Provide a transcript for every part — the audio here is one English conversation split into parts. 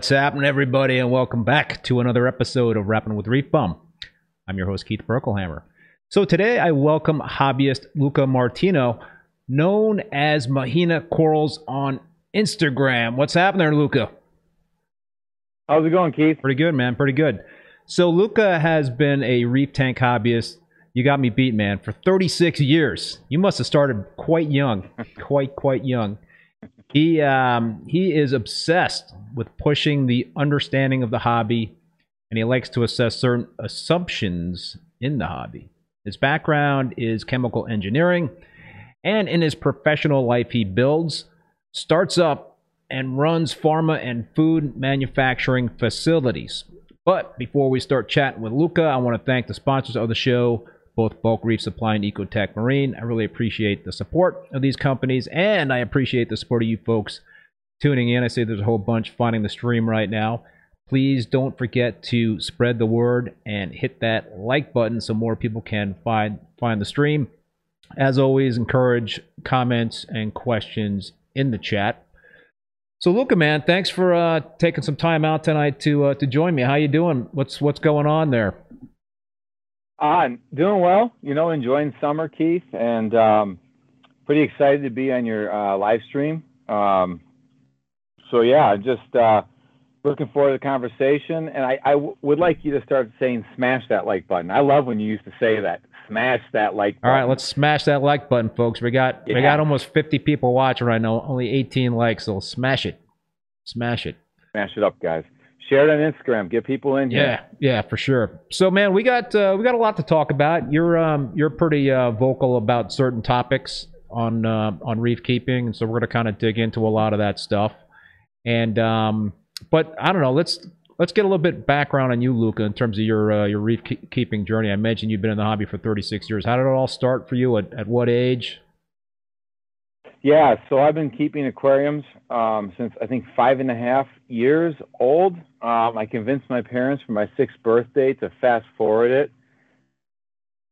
What's happening, everybody, and welcome back to another episode of Rapping with Reef Bum. I'm your host, Keith Berkelhammer. So today I welcome hobbyist Luca Martino, known as Mahina Corals on Instagram. What's happening there, Luca? How's it going, Keith? Pretty good, man. Pretty good. So Luca has been a reef tank hobbyist. You got me beat, man, for 36 years. You must have started quite young, quite quite young. He um, he is obsessed with pushing the understanding of the hobby, and he likes to assess certain assumptions in the hobby. His background is chemical engineering, and in his professional life, he builds, starts up, and runs pharma and food manufacturing facilities. But before we start chatting with Luca, I want to thank the sponsors of the show, both Bulk Reef Supply and Ecotech Marine. I really appreciate the support of these companies, and I appreciate the support of you folks tuning in. I see there's a whole bunch finding the stream right now. Please don't forget to spread the word and hit that like button so more people can find find the stream. As always, encourage comments and questions in the chat. So, Luca, man, thanks for uh, taking some time out tonight to uh, to join me. How you doing? What's what's going on there? Uh, doing well. You know, enjoying summer, Keith, and um, pretty excited to be on your uh, live stream. Um, so yeah, just uh, looking forward to the conversation, and I, I w- would like you to start saying "smash that like button." I love when you used to say that. Smash that like. Button. All right, let's smash that like button, folks. We got yeah. we got almost 50 people watching right now. Only 18 likes, so smash it, smash it, smash it up, guys. Share it on Instagram. Get people in here. Yeah, yeah, for sure. So, man, we got uh, we got a lot to talk about. You're um you're pretty uh, vocal about certain topics on uh, on reef keeping, and so we're going to kind of dig into a lot of that stuff. And um, but I don't know. Let's let's get a little bit background on you, Luca, in terms of your uh, your reef keeping journey. I mentioned you've been in the hobby for 36 years. How did it all start for you? At, at what age? Yeah, so I've been keeping aquariums um, since I think five and a half years old. Um, I convinced my parents for my sixth birthday to fast forward it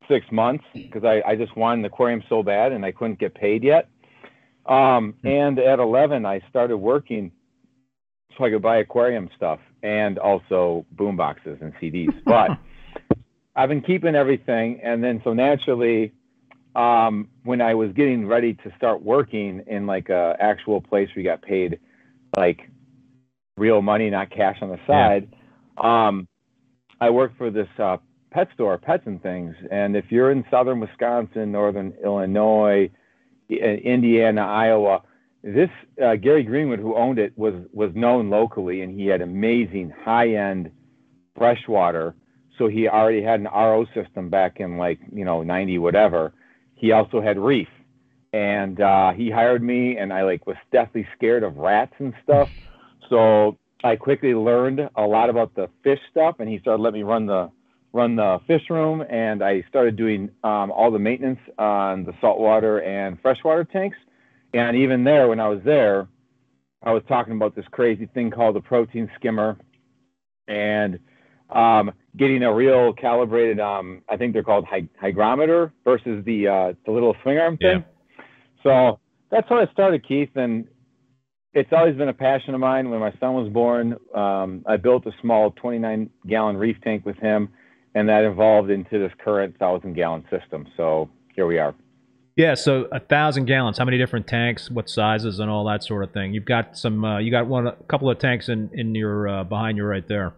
six months because I, I just wanted an aquarium so bad and I couldn't get paid yet. Um, hmm. and at 11, I started working so I could buy aquarium stuff and also boom boxes and CDs. But I've been keeping everything, and then so naturally, um, when I was getting ready to start working in like a actual place where you got paid like real money, not cash on the side, yeah. um, I worked for this uh, pet store, Pets and Things. And if you're in southern Wisconsin, northern Illinois, Indiana, Iowa, this uh, Gary Greenwood, who owned it, was was known locally, and he had amazing high end freshwater. So he already had an RO system back in like you know 90 whatever. He also had reef, and uh, he hired me, and I like was deathly scared of rats and stuff. So I quickly learned a lot about the fish stuff, and he started letting me run the run the fish room, and I started doing um, all the maintenance on the saltwater and freshwater tanks. And even there, when I was there, I was talking about this crazy thing called the protein skimmer. And um, getting a real calibrated, um, I think they're called hydrometer versus the, uh, the little swing arm thing. Yeah. So that's how I started, Keith. And it's always been a passion of mine. When my son was born, um, I built a small 29 gallon reef tank with him, and that evolved into this current thousand gallon system. So here we are. Yeah, so a thousand gallons. How many different tanks? What sizes and all that sort of thing? You've got some. Uh, you got one, a couple of tanks in in your uh, behind you right there,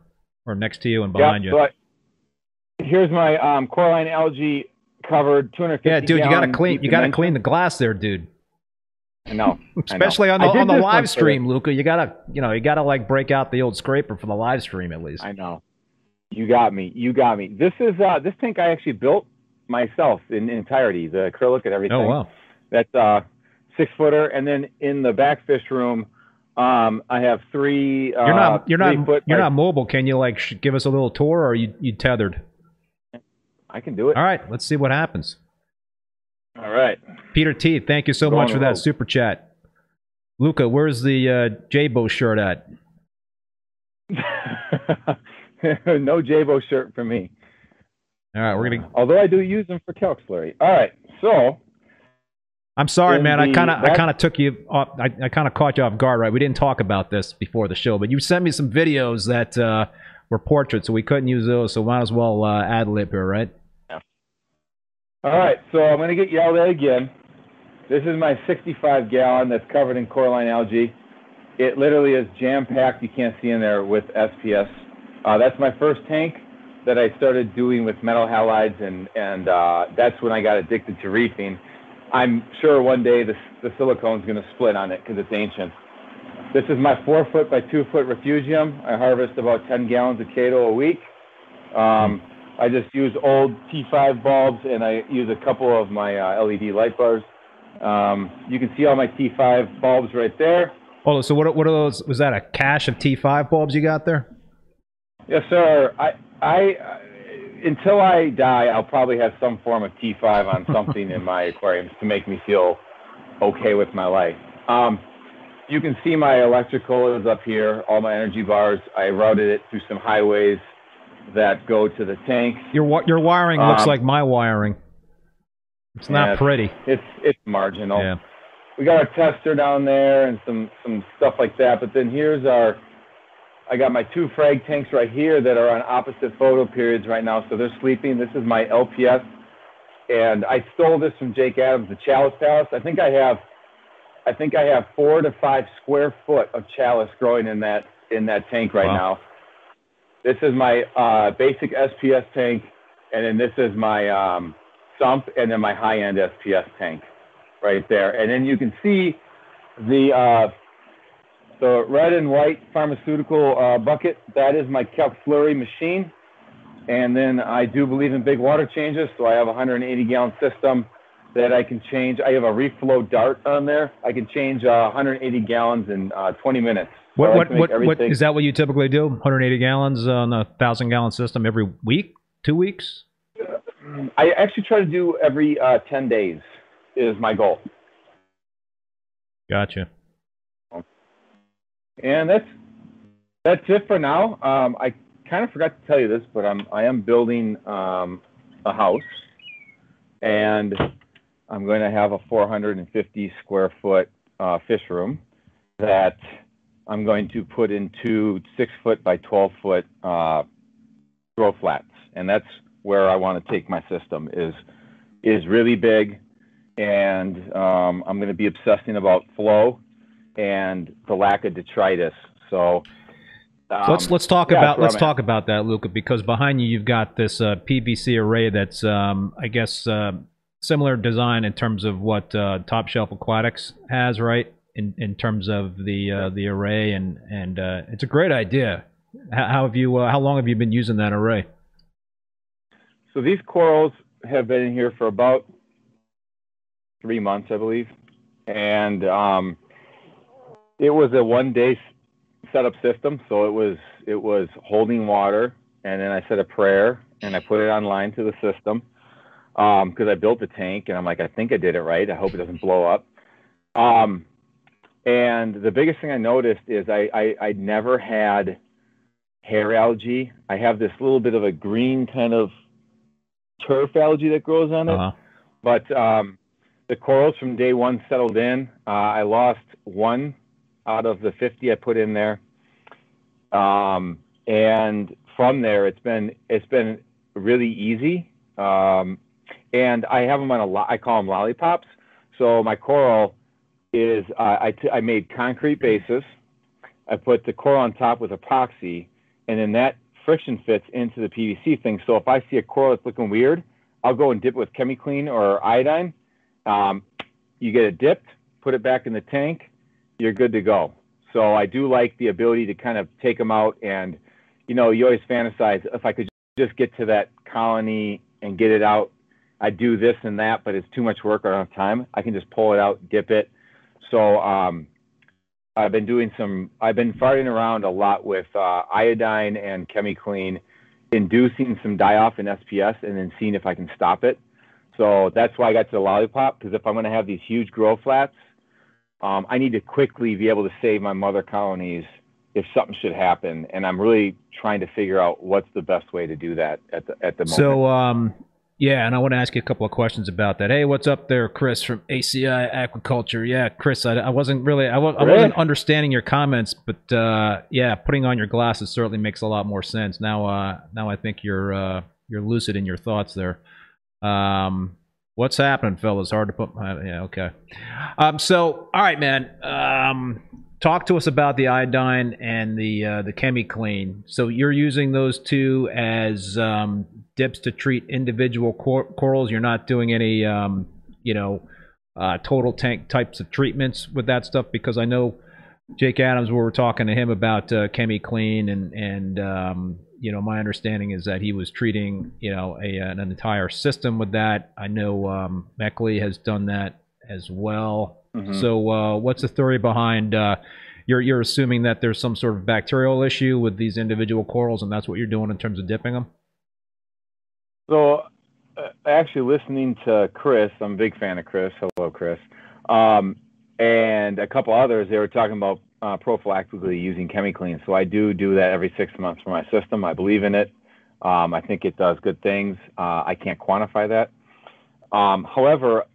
or next to you and behind yeah, you. But here's my um, coralline algae covered 250. Yeah, dude, you got to clean. You got to clean the glass there, dude. I know. Especially I know. on the on the live stream, Luca. You gotta, you know, you gotta like break out the old scraper for the live stream at least. I know. You got me. You got me. This is uh, this tank I actually built myself in, in entirety, the acrylic and everything. Oh wow! That's uh, six footer, and then in the back fish room, um, I have three. Uh, you're not you're not foot, you're like, not mobile. Can you like sh- give us a little tour, or are you you tethered? I can do it. All right, let's see what happens. All right, Peter T. Thank you so Go much for that super chat. Luca, where's the uh, Jebao shirt at? no Jebao shirt for me. All right, we're gonna. Although I do use them for calc slurry. All right, so I'm sorry, In man. I kind of I kind of took you off. I, I kind of caught you off guard, right? We didn't talk about this before the show, but you sent me some videos that uh, were portraits, so we couldn't use those. So might as well uh, ad lib here, right? Yeah. All right, so I'm going to get yelled at again. This is my 65 gallon that's covered in coralline algae. It literally is jam packed. You can't see in there with SPS. Uh, that's my first tank that I started doing with metal halides, and and uh, that's when I got addicted to reefing. I'm sure one day the the silicone's going to split on it because it's ancient. This is my four foot by two foot refugium. I harvest about 10 gallons of Chaeto a week. Um, I just use old T5 bulbs and I use a couple of my uh, LED light bars. Um, you can see all my T5 bulbs right there. Oh, so what? What are those? Was that a cache of T5 bulbs you got there? Yes, sir. I, I, until I die, I'll probably have some form of T5 on something in my aquariums to make me feel okay with my life. Um, you can see my electrical is up here, all my energy bars. I routed it through some highways that go to the tank. Your your wiring looks Um, like my wiring. It's not Yeah. pretty. It's it's marginal. Yeah. we got our tester down there and some some stuff like that. But then here's our I got my two frag tanks right here that are on opposite photo periods right now, so they're sleeping. This is my LPS, and I stole this from Jake Adams, the Chalice Palace. I think I have, I think I have four to five square foot of chalice growing in that in that tank right Wow. now. This is my uh, basic SPS tank, and then this is my um, sump, and then my high-end SPS tank right there. And then you can see the uh, the red and white pharmaceutical uh, bucket. That is my Calc Slurry machine. And then I do believe in big water changes, so I have a 180 gallon system that I can change. I have a Reeflo Dart on there. I can change uh, 180 gallons in uh, 20 minutes. What like what what, what is that? What you typically do? 180 gallons on a thousand gallon system every week, two weeks? I actually try to do every uh, 10 days is my goal. Gotcha. And that's that's it for now. Um, I kind of forgot to tell you this, but I'm I am building um, a house, and I'm going to have a 450 square foot uh, fish room that I'm going to put into six foot by 12 foot uh, grow flats, and that's where I want to take my system. is is really big, and um, I'm going to be obsessing about flow and the lack of detritus. So um, let's let's talk yeah, about let's talk about that, Luca, because behind you you've got this uh, PVC array that's um, I guess uh, similar design in terms of what uh, Top Shelf Aquatics has, right? In in terms of the uh, the array and and uh, it's a great idea. How, how have you uh, how long have you been using that array? So these corals have been in here for about three months, I believe, and um, it was a one-day setup system. So it was it was holding water, and then I said a prayer, and I put it online to the system because I built the tank, and I'm like, I think I did it right. I hope it doesn't blow up. Um, and the biggest thing I noticed is I, I I never had hair algae. I have this little bit of a green kind of turf algae that grows on it. Uh-huh. But um, the corals from day one settled in. Uh, I lost one out of the 50 I put in there. Um, and from there, it's been it's been really easy. Um, and I have them on a lot. I call them lollipops. So my coral is uh, I, t- I made concrete bases. I put the coral on top with epoxy, and then that friction fits into the PVC thing. So if I see a coral that's looking weird, I'll go and dip it with ChemiClean or iodine. Um, you get it dipped, put it back in the tank, you're good to go. So I do like the ability to kind of take them out and, you know, you always fantasize if I could just get to that colony and get it out. I do this and that, but it's too much work. Don't have time. I can just pull it out, dip it. So um, I've been doing some. I've been farting around a lot with uh, iodine and ChemiClean, inducing some die off in SPS, and then seeing if I can stop it. So that's why I got to the lollipop because if I'm going to have these huge grow flats, um, I need to quickly be able to save my mother colonies if something should happen, and I'm really trying to figure out what's the best way to do that at the at the moment. So um, Yeah, and I want to ask you a couple of questions about that. Hey, what's up there, Chris from ACI Aquaculture? Yeah, Chris, I, I wasn't really, I, was, I wasn't understanding your comments, but uh, yeah, putting on your glasses certainly makes a lot more sense. Now, uh, now I think you're uh, you're lucid in your thoughts there. Um, what's happening, fellas? Hard to put. My, yeah, okay. Um, so, all right, man. Um, talk to us about the iodine and the uh, the ChemiClean. So you're using those two as um, dips to treat individual cor- corals. You're not doing any, um, you know, uh, total tank types of treatments with that stuff because I know Jake Adams. We were talking to him about uh, ChemiClean and and um, you know my understanding is that he was treating you know a, an entire system with that. I know um, Meckley has done that as well. Mm-hmm. So, uh, what's the theory behind? Uh, you're you're assuming that there's some sort of bacterial issue with these individual corals, and that's what you're doing in terms of dipping them. So, uh, actually, listening to Chris, I'm a big fan of Chris. Hello, Chris, um, and a couple others. They were talking about uh, prophylactically using ChemiClean. So I do do that every six months for my system. I believe in it. Um, I think it does good things. Uh, I can't quantify that. Um, however,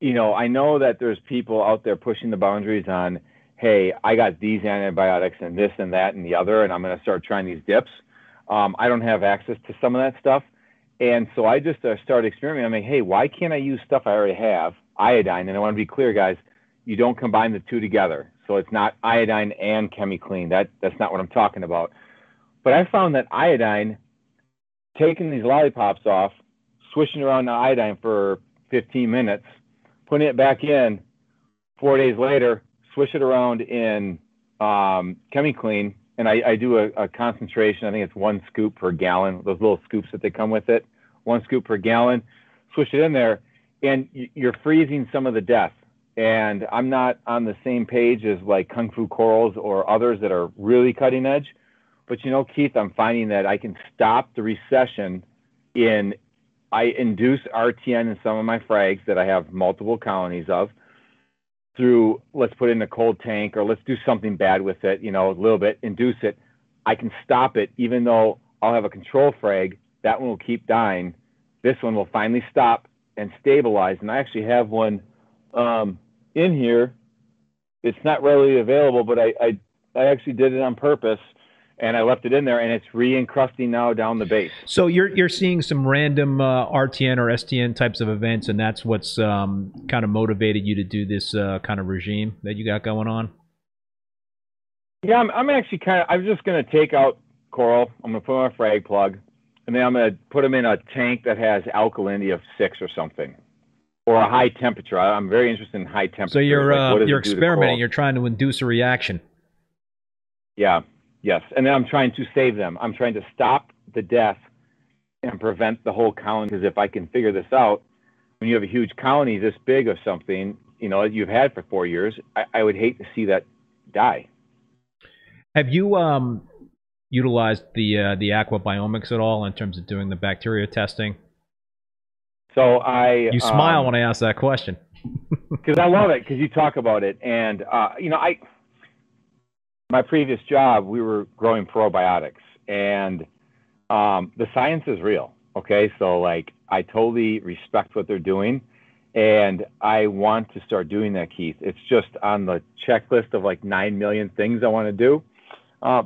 you know, I know that there's people out there pushing the boundaries on, hey, I got these antibiotics and this and that and the other, and I'm going to start trying these dips. Um, I don't have access to some of that stuff. And so I just uh, started experimenting. I'm like, hey, why can't I use stuff I already have, iodine? And I want to be clear, guys, you don't combine the two together. So it's not iodine and ChemiClean. That, that's not what I'm talking about. But I found that iodine, taking these lollipops off, swishing around the iodine for 15 minutes, putting it back in four days later, swish it around in um, ChemiClean, and I, I do a, a, concentration. I think it's one scoop per gallon. Those little scoops that they come with it, one scoop per gallon. Swish it in there, and you're freezing some of the death. And I'm not on the same page as like Kung Fu Corals or others that are really cutting edge. But you know, Keith, I'm finding that I can stop the recession in I induce RTN in some of my frags that I have multiple colonies of through let's put it in a cold tank or let's do something bad with it, you know, a little bit, induce it. I can stop it even though I'll have a control frag. That one will keep dying. This one will finally stop and stabilize. And I actually have one um, in here. It's not readily available, but I, I, I actually did it on purpose and I left it in there, and it's re-encrusting now down the base. So you're you're seeing some random uh, RTN or STN types of events, and that's what's um, kind of motivated you to do this uh, kind of regime that you got going on. Yeah, I'm, I'm actually kind of. I'm just going to take out coral. I'm going to put on a frag plug, and then I'm going to put them in a tank that has alkalinity of six or something, or a high temperature. I'm very interested in high temperature. So you're like, uh, you're experimenting. You're trying to induce a reaction. Yeah, Yes, and then I'm trying to save them. I'm trying to stop the death and prevent the whole colony. Because if I can figure this out, when you have a huge colony this big of something, you know, you've had for four years, I, I would hate to see that die. Have you um, utilized the uh, the aquabiomics at all in terms of doing the bacteria testing? So I you smile um, when I ask that question because I love it because you talk about it, and uh, you know I my previous job, we were growing probiotics, and um, the science is real. Okay, so like I totally respect what they're doing, and I want to start doing that, Keith. It's just on the checklist of like nine million things I want to do. Uh,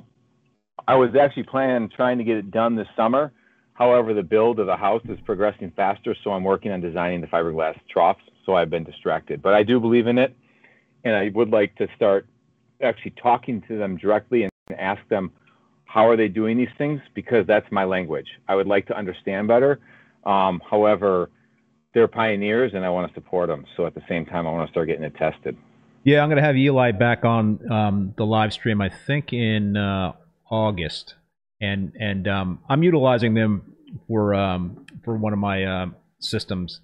I was actually planning trying to get it done this summer. However, the build of the house is progressing faster, so I'm working on designing the fiberglass troughs. So I've been distracted, but I do believe in it, and I would like to start actually talking to them directly and ask them how are they doing these things because that's my language. I would like to understand better. Um, however, they're pioneers and I want to support them. So at the same time, I want to start getting it tested. Yeah, I'm going to have Eli back on um, the live stream. I think in uh, August, and and um, I'm utilizing them for um, for one of my uh, systems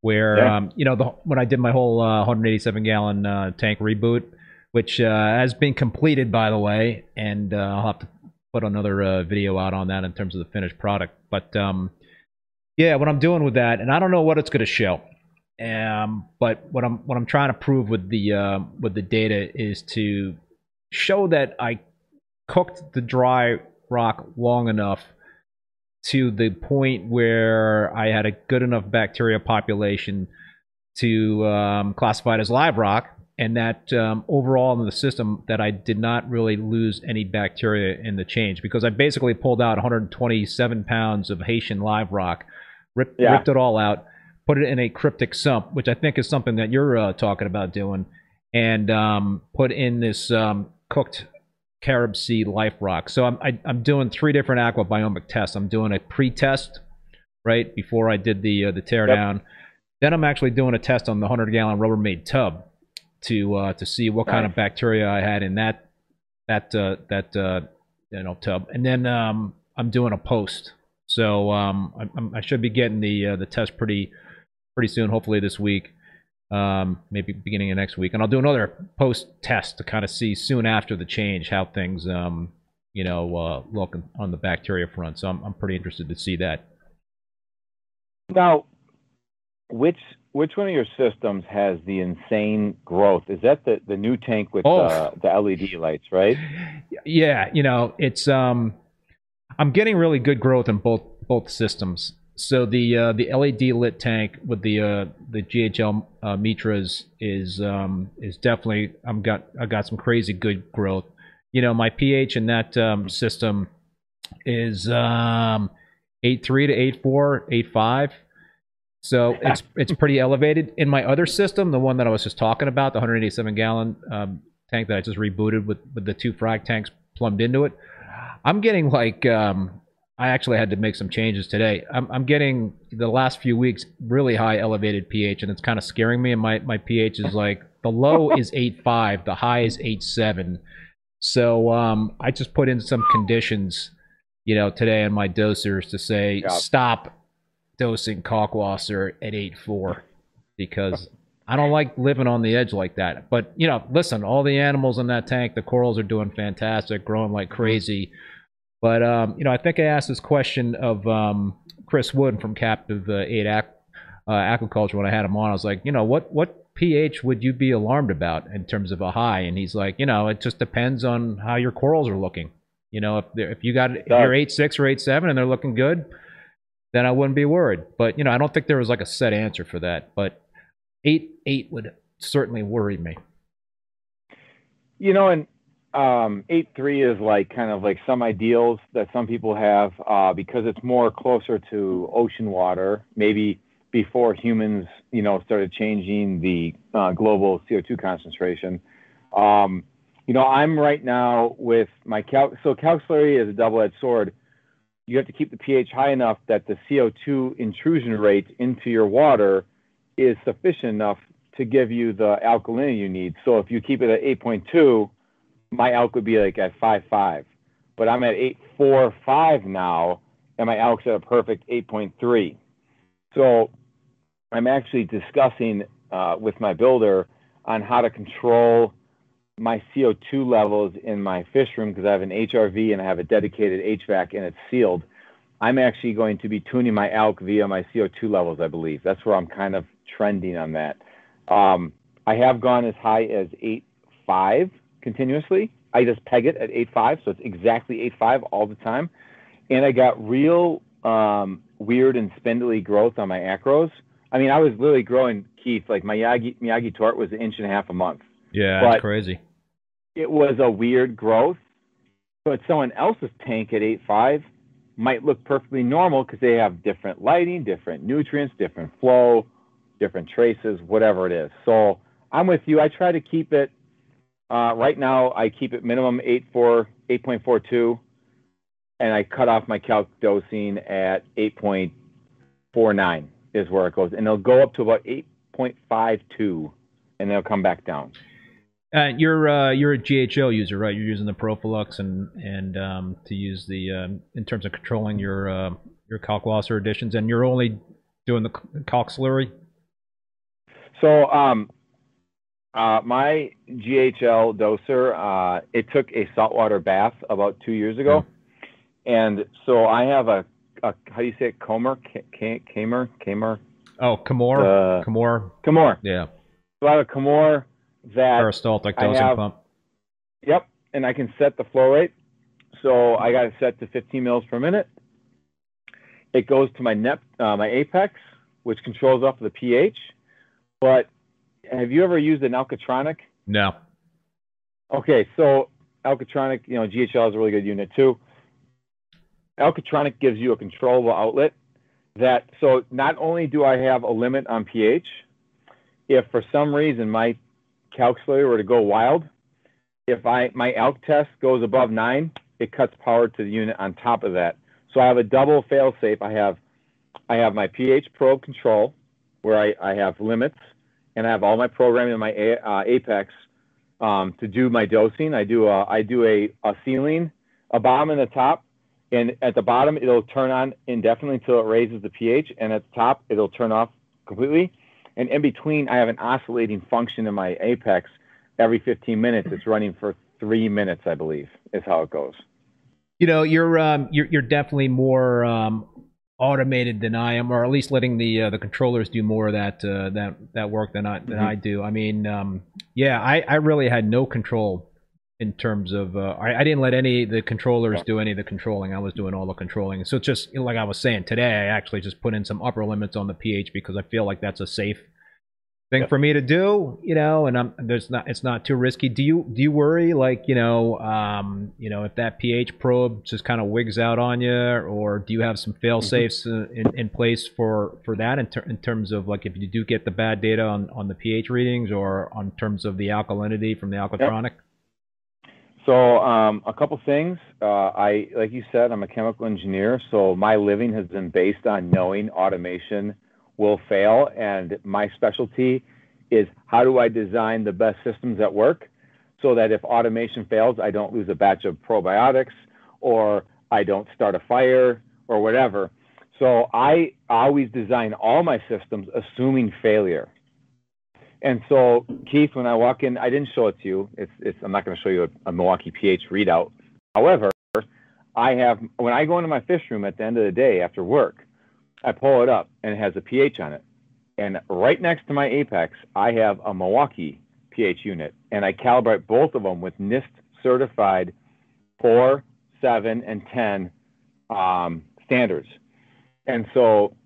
where yeah. um, you know the, when I did my whole uh, 187 gallon uh, tank reboot, which uh, has been completed, by the way, and uh, I'll have to put another uh, video out on that in terms of the finished product. But um, yeah, what I'm doing with that, and I don't know what it's going to show, um, but what I'm what I'm trying to prove with the with the data is to show that I cooked the dry rock long enough to the point where I had a good enough bacteria population to um, classify it as live rock, and that um, overall in the system that I did not really lose any bacteria in the change because I basically pulled out 127 pounds of Haitian live rock, ripped, Yeah. ripped it all out, put it in a cryptic sump, which I think is something that you're uh, talking about doing, and um, put in this um, cooked CaribSea life rock. So I'm I, I'm doing three different aquabiomic tests. I'm doing a pre-test right before I did the uh, the teardown. Then I'm actually doing a test on the 100 gallon Rubbermaid tub to uh, to see what kind of bacteria I had in that that uh, that uh, you know tub, and then um, I'm doing a post. So um, I, I should be getting the uh, the test pretty pretty soon, hopefully this week, um, maybe beginning of next week, and I'll do another post test to kind of see soon after the change how things um, you know uh, look on the bacteria front. So I'm I'm pretty interested to see that. Now, which which one of your systems has the insane growth? Is that the, the new tank with Oh. uh, the LED lights, right? Yeah, you know, it's um I'm getting really good growth in both both systems. So the uh, the LED lit tank with the uh, the GHL uh, Mitras is um, is definitely I'm got I got some crazy good growth. You know, my pH in that um, system is um, eight three to eight four, eight five. So it's it's pretty elevated. In my other system, the one that I was just talking about, the 187 gallon um, tank that I just rebooted with with the two frag tanks plumbed into it, I'm getting like um, I actually had to make some changes today. I'm I'm getting the last few weeks really high elevated pH, and it's kind of scaring me. And my my pH is like the low is eight five, the high is eight seven. So um, I just put in some conditions, you know, today on my dosers to say Yeah. stop dosing Kalkwasser at eight four because I don't like living on the edge like that. But you know, listen, all the animals in that tank, the corals are doing fantastic, growing like crazy. But um, you know, I think I asked this question of um, Chris Wood from Captive uh, Eight Aqu- uh, Aquaculture when I had him on. I was like, you know, what what pH would you be alarmed about in terms of a high? And he's like, you know, it just depends on how your corals are looking. You know, if if you got if you're eight six or eight seven and they're looking good, then I wouldn't be worried. But you know, I don't think there was like a set answer for that. But eight eight would certainly worry me. You know, and um, eight three is like kind of like some ideals that some people have uh, because it's more closer to ocean water. Maybe before humans, you know, started changing the uh, global CO2 concentration. Um, you know, I'm right now with my cal. So calc slurry is a double-edged sword. You have to keep the pH high enough that the CO2 intrusion rate into your water is sufficient enough to give you the alkalinity you need. So if you keep it at 8.2, my alk would be like at 5.5. But I'm at 8.45 now, and my alk's at a perfect 8.3. So I'm actually discussing uh, with my builder on how to control my CO2 levels in my fish room because I have an HRV and I have a dedicated HVAC and it's sealed. I'm actually going to be tuning my alk via my CO2 levels, I believe. That's where I'm kind of trending on that. Um, I have gone as high as 8.5 continuously. I just peg it at 8.5, so it's exactly 8.5 all the time. And I got real um, weird and spindly growth on my acros. I mean, I was literally growing, Keith, like my Miyagi, Miyagi tort was an inch and a half a month Yeah, But- that's crazy. it was a weird growth, but someone else's tank at 8.5 might look perfectly normal because they have different lighting, different nutrients, different flow, different traces, whatever it is. So I'm with you. I try to keep it, right now, I keep it minimum 8.4, 8.42, and I cut off my calc dosing at 8.49 is where it goes. And it'll go up to about 8.52, and then it'll come back down. Uh, you're uh, you're a GHL user, right? You're using the Profilux and and um, to use the um, in terms of controlling your uh, your Kalkwasser additions, and you're only doing the calc slurry. So, um, uh, my GHL doser, uh, it took a saltwater bath about two years ago, and so I have a, a how do you say it, Comer, Kamer, Kamer, Oh, Camor, uh, Camor, Camor. yeah, So I have a Camor that, peristaltic I dosing have- pump. yep, and I can set the flow rate. So I got it set to 15 mils per minute, it goes to my NEP, uh, my Apex, which controls off of the pH. But have you ever used an Alkatronic? No. Okay, so Alkatronic, you know, GHL is a really good unit too. Alkatronic gives you a controllable outlet that, so not only do I have a limit on pH, if for some reason my calculator were to go wild, if I my ALK test goes above nine, it cuts power to the unit on top of that. So I have a double fail safe. I have I have my pH probe control where I, I have limits and I have all my programming in my a, uh, Apex um, to do my dosing. I do a, I do a, a ceiling, a bottom and the top, and at the bottom it'll turn on indefinitely until it raises the pH, and at the top it'll turn off completely. And in between, I have an oscillating function in my Apex. Every 15 minutes, it's running for three minutes, I believe, is how it goes. You know, you're um, you're you're definitely more um, automated than I am, or at least letting the uh, the controllers do more of that uh, that that work than I than mm-hmm. I do. I mean, um, yeah, I, I really had no control in terms of uh, I, I didn't let any of the controllers do any of the controlling. I was doing all the controlling. So just you know, like I was saying today, I actually just put in some upper limits on the pH because I feel like that's a safe thing yep. for me to do, you know, and I'm there's not it's not too risky. Do you do you worry like you know um, you know if that pH probe just kind of wigs out on you, or do you have some fail mm-hmm. safes mm-hmm. in, in place for for that in, ter- in terms of like if you do get the bad data on on the pH readings or on terms of the alkalinity from the alkatronic? Yep. So um, a couple things. Uh, I like you said, I'm a chemical engineer, so my living has been based on knowing automation will fail. And my specialty is how do I design the best systems at work so that if automation fails, I don't lose a batch of probiotics or I don't start a fire or whatever. So I always design all my systems assuming failure. And so, Keith, when I walk in, I didn't show it to you. It's, it's, I'm not going to show you a, a Milwaukee pH readout. However, I have, when I go into my fish room at the end of the day after work, I pull it up and it has a pH on it. And right next to my Apex, I have a Milwaukee pH unit, and I calibrate both of them with NIST certified 4, 7, and 10 um, standards. And so,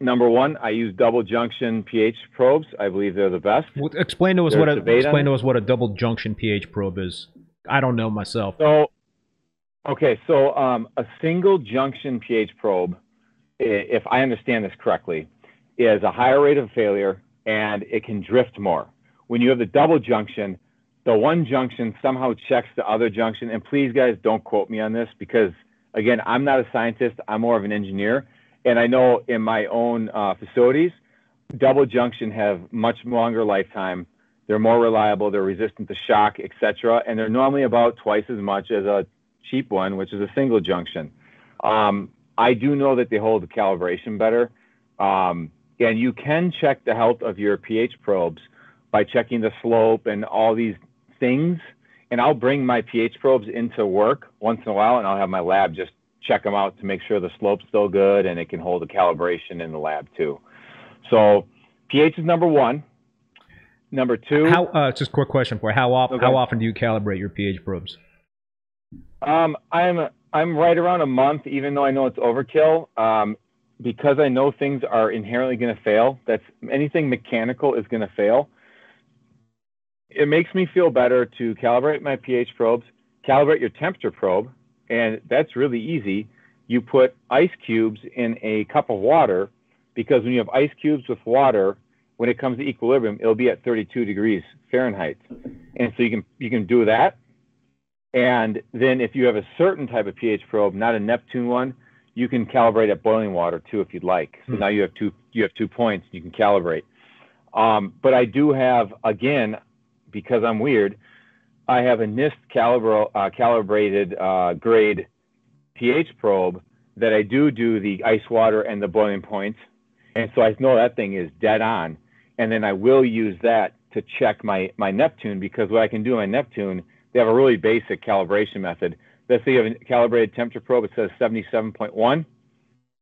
number one, I use double junction pH probes. I believe they're the best. Well, explain to us There's what a, explain to us what a double junction pH probe is. I don't know myself. So, okay, so um, a single junction pH probe if I understand this correctly, is a higher rate of failure and it can drift more. When you have the double junction, the one junction somehow checks the other junction. And please, guys, don't quote me on this because, again, I'm not a scientist, I'm more of an engineer. And I know in my own uh, facilities, double junction have much longer lifetime. They're more reliable, they're resistant to shock, etc. And they're normally about twice as much as a cheap one, which is a single junction. Um, I do know that they hold the calibration better. Um, and you can check the health of your pH probes by checking the slope and all these things. And I'll bring my pH probes into work once in a while, and I'll have my lab just check them out to make sure the slope's still good and it can hold the calibration in the lab too. So pH is number one. Number two. How? Uh, just a quick question for you. How often? Okay. How often do you calibrate your pH probes? Um, I'm I'm right around a month, even though I know it's overkill. Um, because I know things are inherently going to fail. That's anything mechanical is going to fail. It makes me feel better to calibrate my pH probes, calibrate your temperature probe, and that's really easy. You put ice cubes in a cup of water because when you have ice cubes with water, when it comes to equilibrium, it'll be at 32 degrees Fahrenheit. And so you can you can do that and then if you have a certain type of pH probe, not a Neptune one, you can calibrate at boiling water too if you'd like. So hmm. now you have two you have two points you can calibrate. Um, but I do have again because I'm weird. I have a NIST uh, calibrated uh, grade pH probe that I do do the ice water and the boiling points, and so I know that thing is dead on. And then I will use that to check my my Neptune because what I can do in my Neptune they have a really basic calibration method. Let's say you have a calibrated temperature probe, it says 77.1,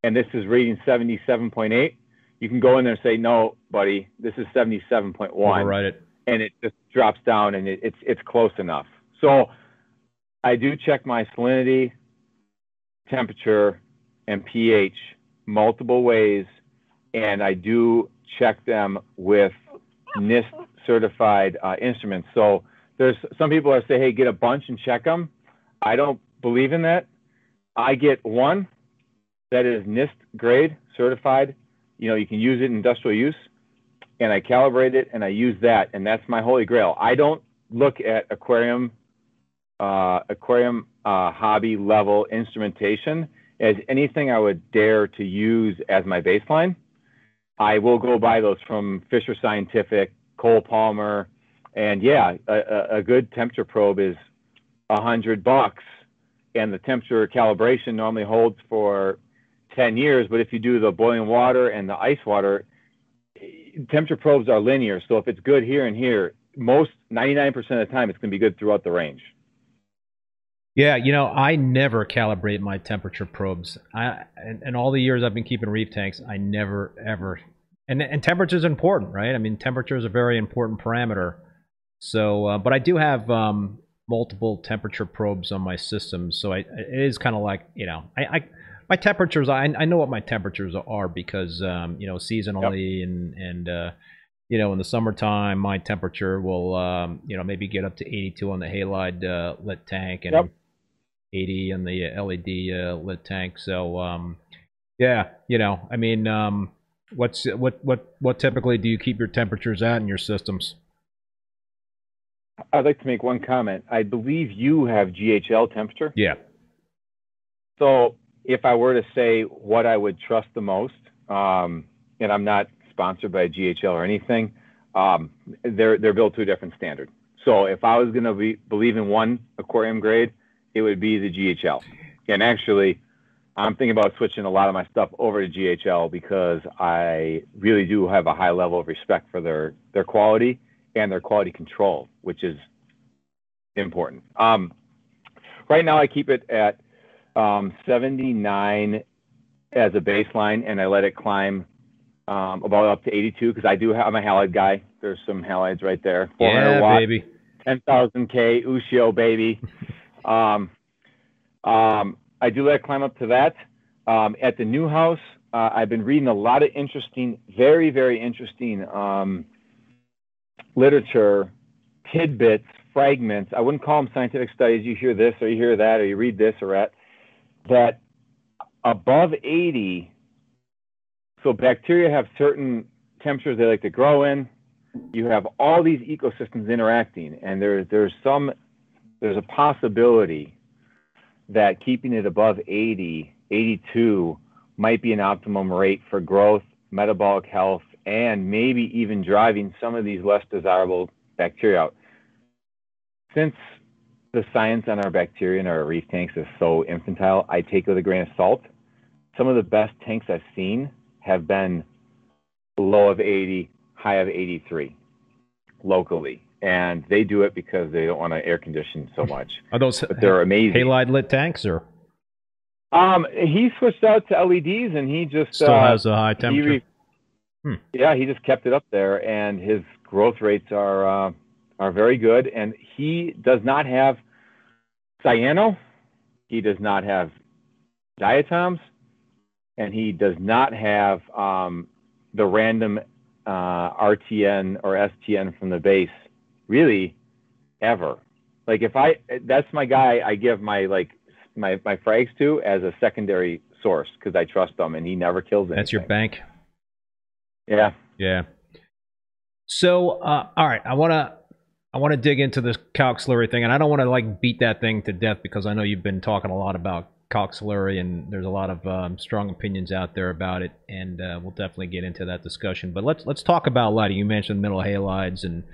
and this is reading 77.8. You can go in there and say, no, buddy, this is 77.1. Override it. And it just drops down and it, it's, it's close enough. So I do check my salinity, temperature, and pH multiple ways, and I do check them with NIST certified uh, instruments. So there's some people that say, hey, get a bunch and check them. I don't believe in that. I get one that is NIST grade certified. You know, you can use it in industrial use, and I calibrate it and I use that, and that's my holy grail. I don't look at aquarium uh, aquarium uh, hobby level instrumentation as anything I would dare to use as my baseline. I will go buy those from Fisher Scientific, Cole-Parmer, and yeah, a, a good temperature probe is a hundred bucks, and the temperature calibration normally holds for 10 years. But if you do the boiling water and the ice water, temperature probes are linear. So if it's good here and here, most 99% of the time, it's going to be good throughout the range. Yeah, you know, I never calibrate my temperature probes. I and, and all the years I've been keeping reef tanks, I never ever. And and temperature is important, right? I mean, temperature is a very important parameter. So, uh, but I do have um, multiple temperature probes on my system, so I, it is kind of like you know, I, I my temperatures. I I know what my temperatures are because um, you know seasonally yep. and and uh, you know in the summertime my temperature will um, you know maybe get up to 82 on the halide uh, lit tank and. Yep 80 in the LED uh, lit tank. So um, yeah, you know, I mean, um, what's what what what typically do you keep your temperatures at in your systems? I'd like to make one comment. I believe you have GHL temperature. Yeah. So if I were to say what I would trust the most, um, and I'm not sponsored by GHL or anything, um, they're they're built to a different standard. So if I was going to be believe in one aquarium grade, it would be the GHL. And actually, I'm thinking about switching a lot of my stuff over to GHL because I really do have a high level of respect for their their quality and their quality control, which is important. Um, right now, I keep it at um, 79 as a baseline, and I let it climb um, about up to 82 because I do have I'm a halide guy. There's some halides right there. 400 yeah, watt, baby. 10,000 K Ushio baby. Um, um, I do let it climb up to that. Um, at the new house, uh, I've been reading a lot of interesting, very, very interesting um, literature, tidbits, fragments. I wouldn't call them scientific studies. You hear this or you hear that or you read this or that. That above 80, so bacteria have certain temperatures they like to grow in. You have all these ecosystems interacting, and there, there's some there's a possibility that keeping it above 80, 82 might be an optimum rate for growth, metabolic health, and maybe even driving some of these less desirable bacteria out. Since the science on our bacteria and our reef tanks is so infantile, I take it with a grain of salt. Some of the best tanks I've seen have been low of 80, high of 83 locally and they do it because they don't want to air condition so much. Are those but they're amazing halide lit tanks or? Um, he switched out to LEDs and he just still uh, has a high temperature. Re- hmm. Yeah, he just kept it up there, and his growth rates are uh, are very good. And he does not have cyano, he does not have diatoms, and he does not have um, the random uh, RTN or STN from the base really ever. Like if I that's my guy I give my like my my frags to as a secondary source because I trust them and he never kills anything. That's your bank. Yeah. Yeah. So uh, all right, I want to I want to dig into this calc slurry thing, and I don't want to like beat that thing to death because I know you've been talking a lot about calc slurry, and there's a lot of um, strong opinions out there about it, and uh, we'll definitely get into that discussion. But let's let's talk about lighting. You mentioned metal halides and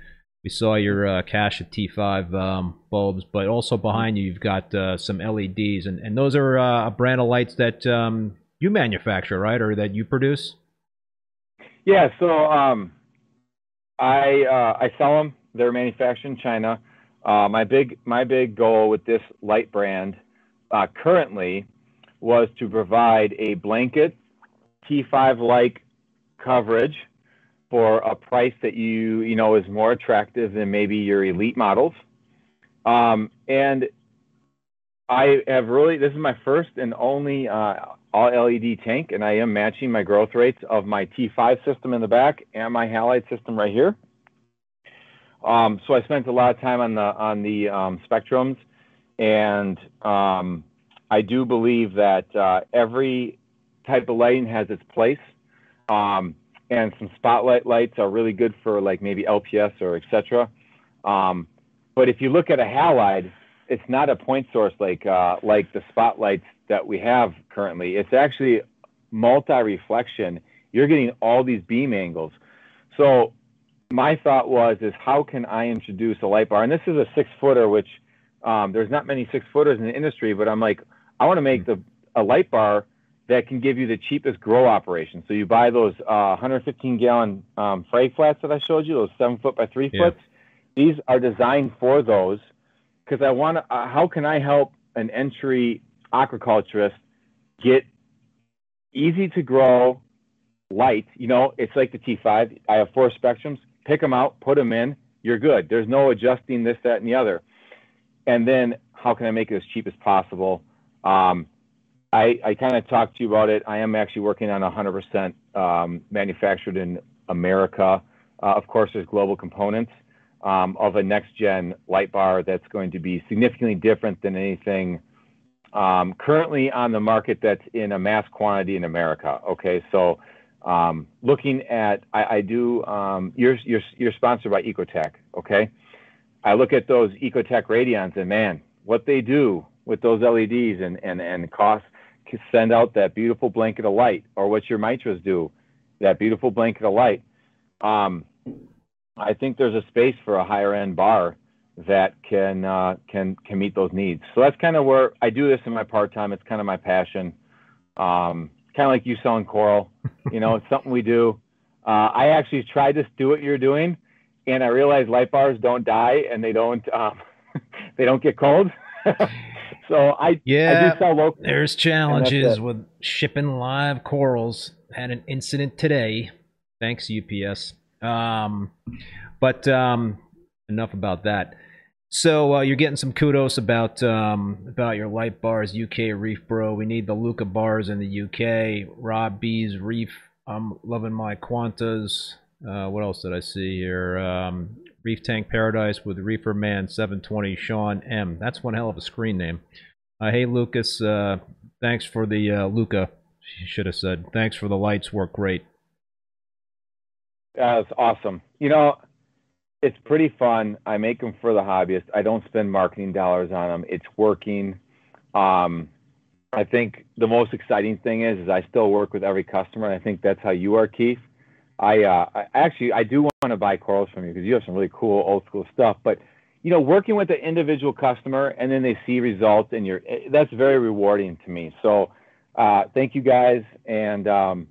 we saw your uh, Cash at T5 um, bulbs, but also behind you, you've got uh, some LEDs, and, and those are uh, a brand of lights that um, you manufacture, right, or that you produce? Yeah, so um, I uh, I sell them. They're manufactured in China. Uh, my big my big goal with this light brand uh, currently was to provide a blanket T5 like coverage for a price that you you know is more attractive than maybe your elite models. Um, and I have really this is my first and only uh, all LED tank, and I am matching my growth rates of my T5 system in the back and my halide system right here. Um, so I spent a lot of time on the on the um, spectrums, and um, I do believe that uh, every type of lighting has its place. Um, and some spotlight lights are really good for like maybe LPS or etc. Um, but if you look at a halide, it's not a point source like uh, like the spotlights that we have currently. It's actually multi-reflection. You're getting all these beam angles. So my thought was is how can I introduce a light bar? And this is a six footer, which um, there's not many six footers in the industry, but I'm like, I want to make the a light bar that can give you the cheapest grow operation. So you buy those uh, 115 gallon um, fray flats that I showed you, those seven foot by three yeah. foot. These are designed for those because I want to. Uh, how can I help an entry aquaculturist get easy to grow light? You know, it's like the T5. I have four spectrums. Pick them out, put them in. You're good. There's no adjusting this, that, and the other. And then how can I make it as cheap as possible? Um, I, I kind of talked to you about it. I am actually working on 100% um, manufactured in America. Uh, of course, there's global components um, of a next gen light bar that's going to be significantly different than anything um, currently on the market that's in a mass quantity in America. Okay, so um, looking at, I, I do, um, you're, you're, you're sponsored by Ecotech. Okay, I look at those Ecotech Radions and man, what they do with those LEDs and, and, and cost send out that beautiful blanket of light, or what your mitras do, that beautiful blanket of light. Um, I think there's a space for a higher end bar that can uh, can can meet those needs. So that's kind of where I do this in my part time. It's kind of my passion. Um, kind of like you selling coral. You know, it's something we do. Uh, I actually tried to do what you're doing, and I realized light bars don't die and they don't um, they don't get cold. So I yeah, I do sell local. There's challenges with shipping live corals. Had an incident today. Thanks UPS. Um, but um, enough about that. So uh, you're getting some kudos about um, about your light bars, UK Reef Bro. We need the Luca bars in the UK. Rob B's Reef. I'm loving my Quantas. Uh, what else did I see here? Um, Reef Tank Paradise with Reefer Man 720 Sean M. That's one hell of a screen name. Uh, hey Lucas, uh, thanks for the uh, Luca. She should have said thanks for the lights. Work great. That's awesome. You know, it's pretty fun. I make them for the hobbyist. I don't spend marketing dollars on them. It's working. Um, I think the most exciting thing is, is I still work with every customer. And I think that's how you are, Keith. I, uh, I actually I do want to buy corals from you because you have some really cool old school stuff. But you know, working with the individual customer and then they see results and you're eh, that's very rewarding to me. So uh, thank you guys, and um,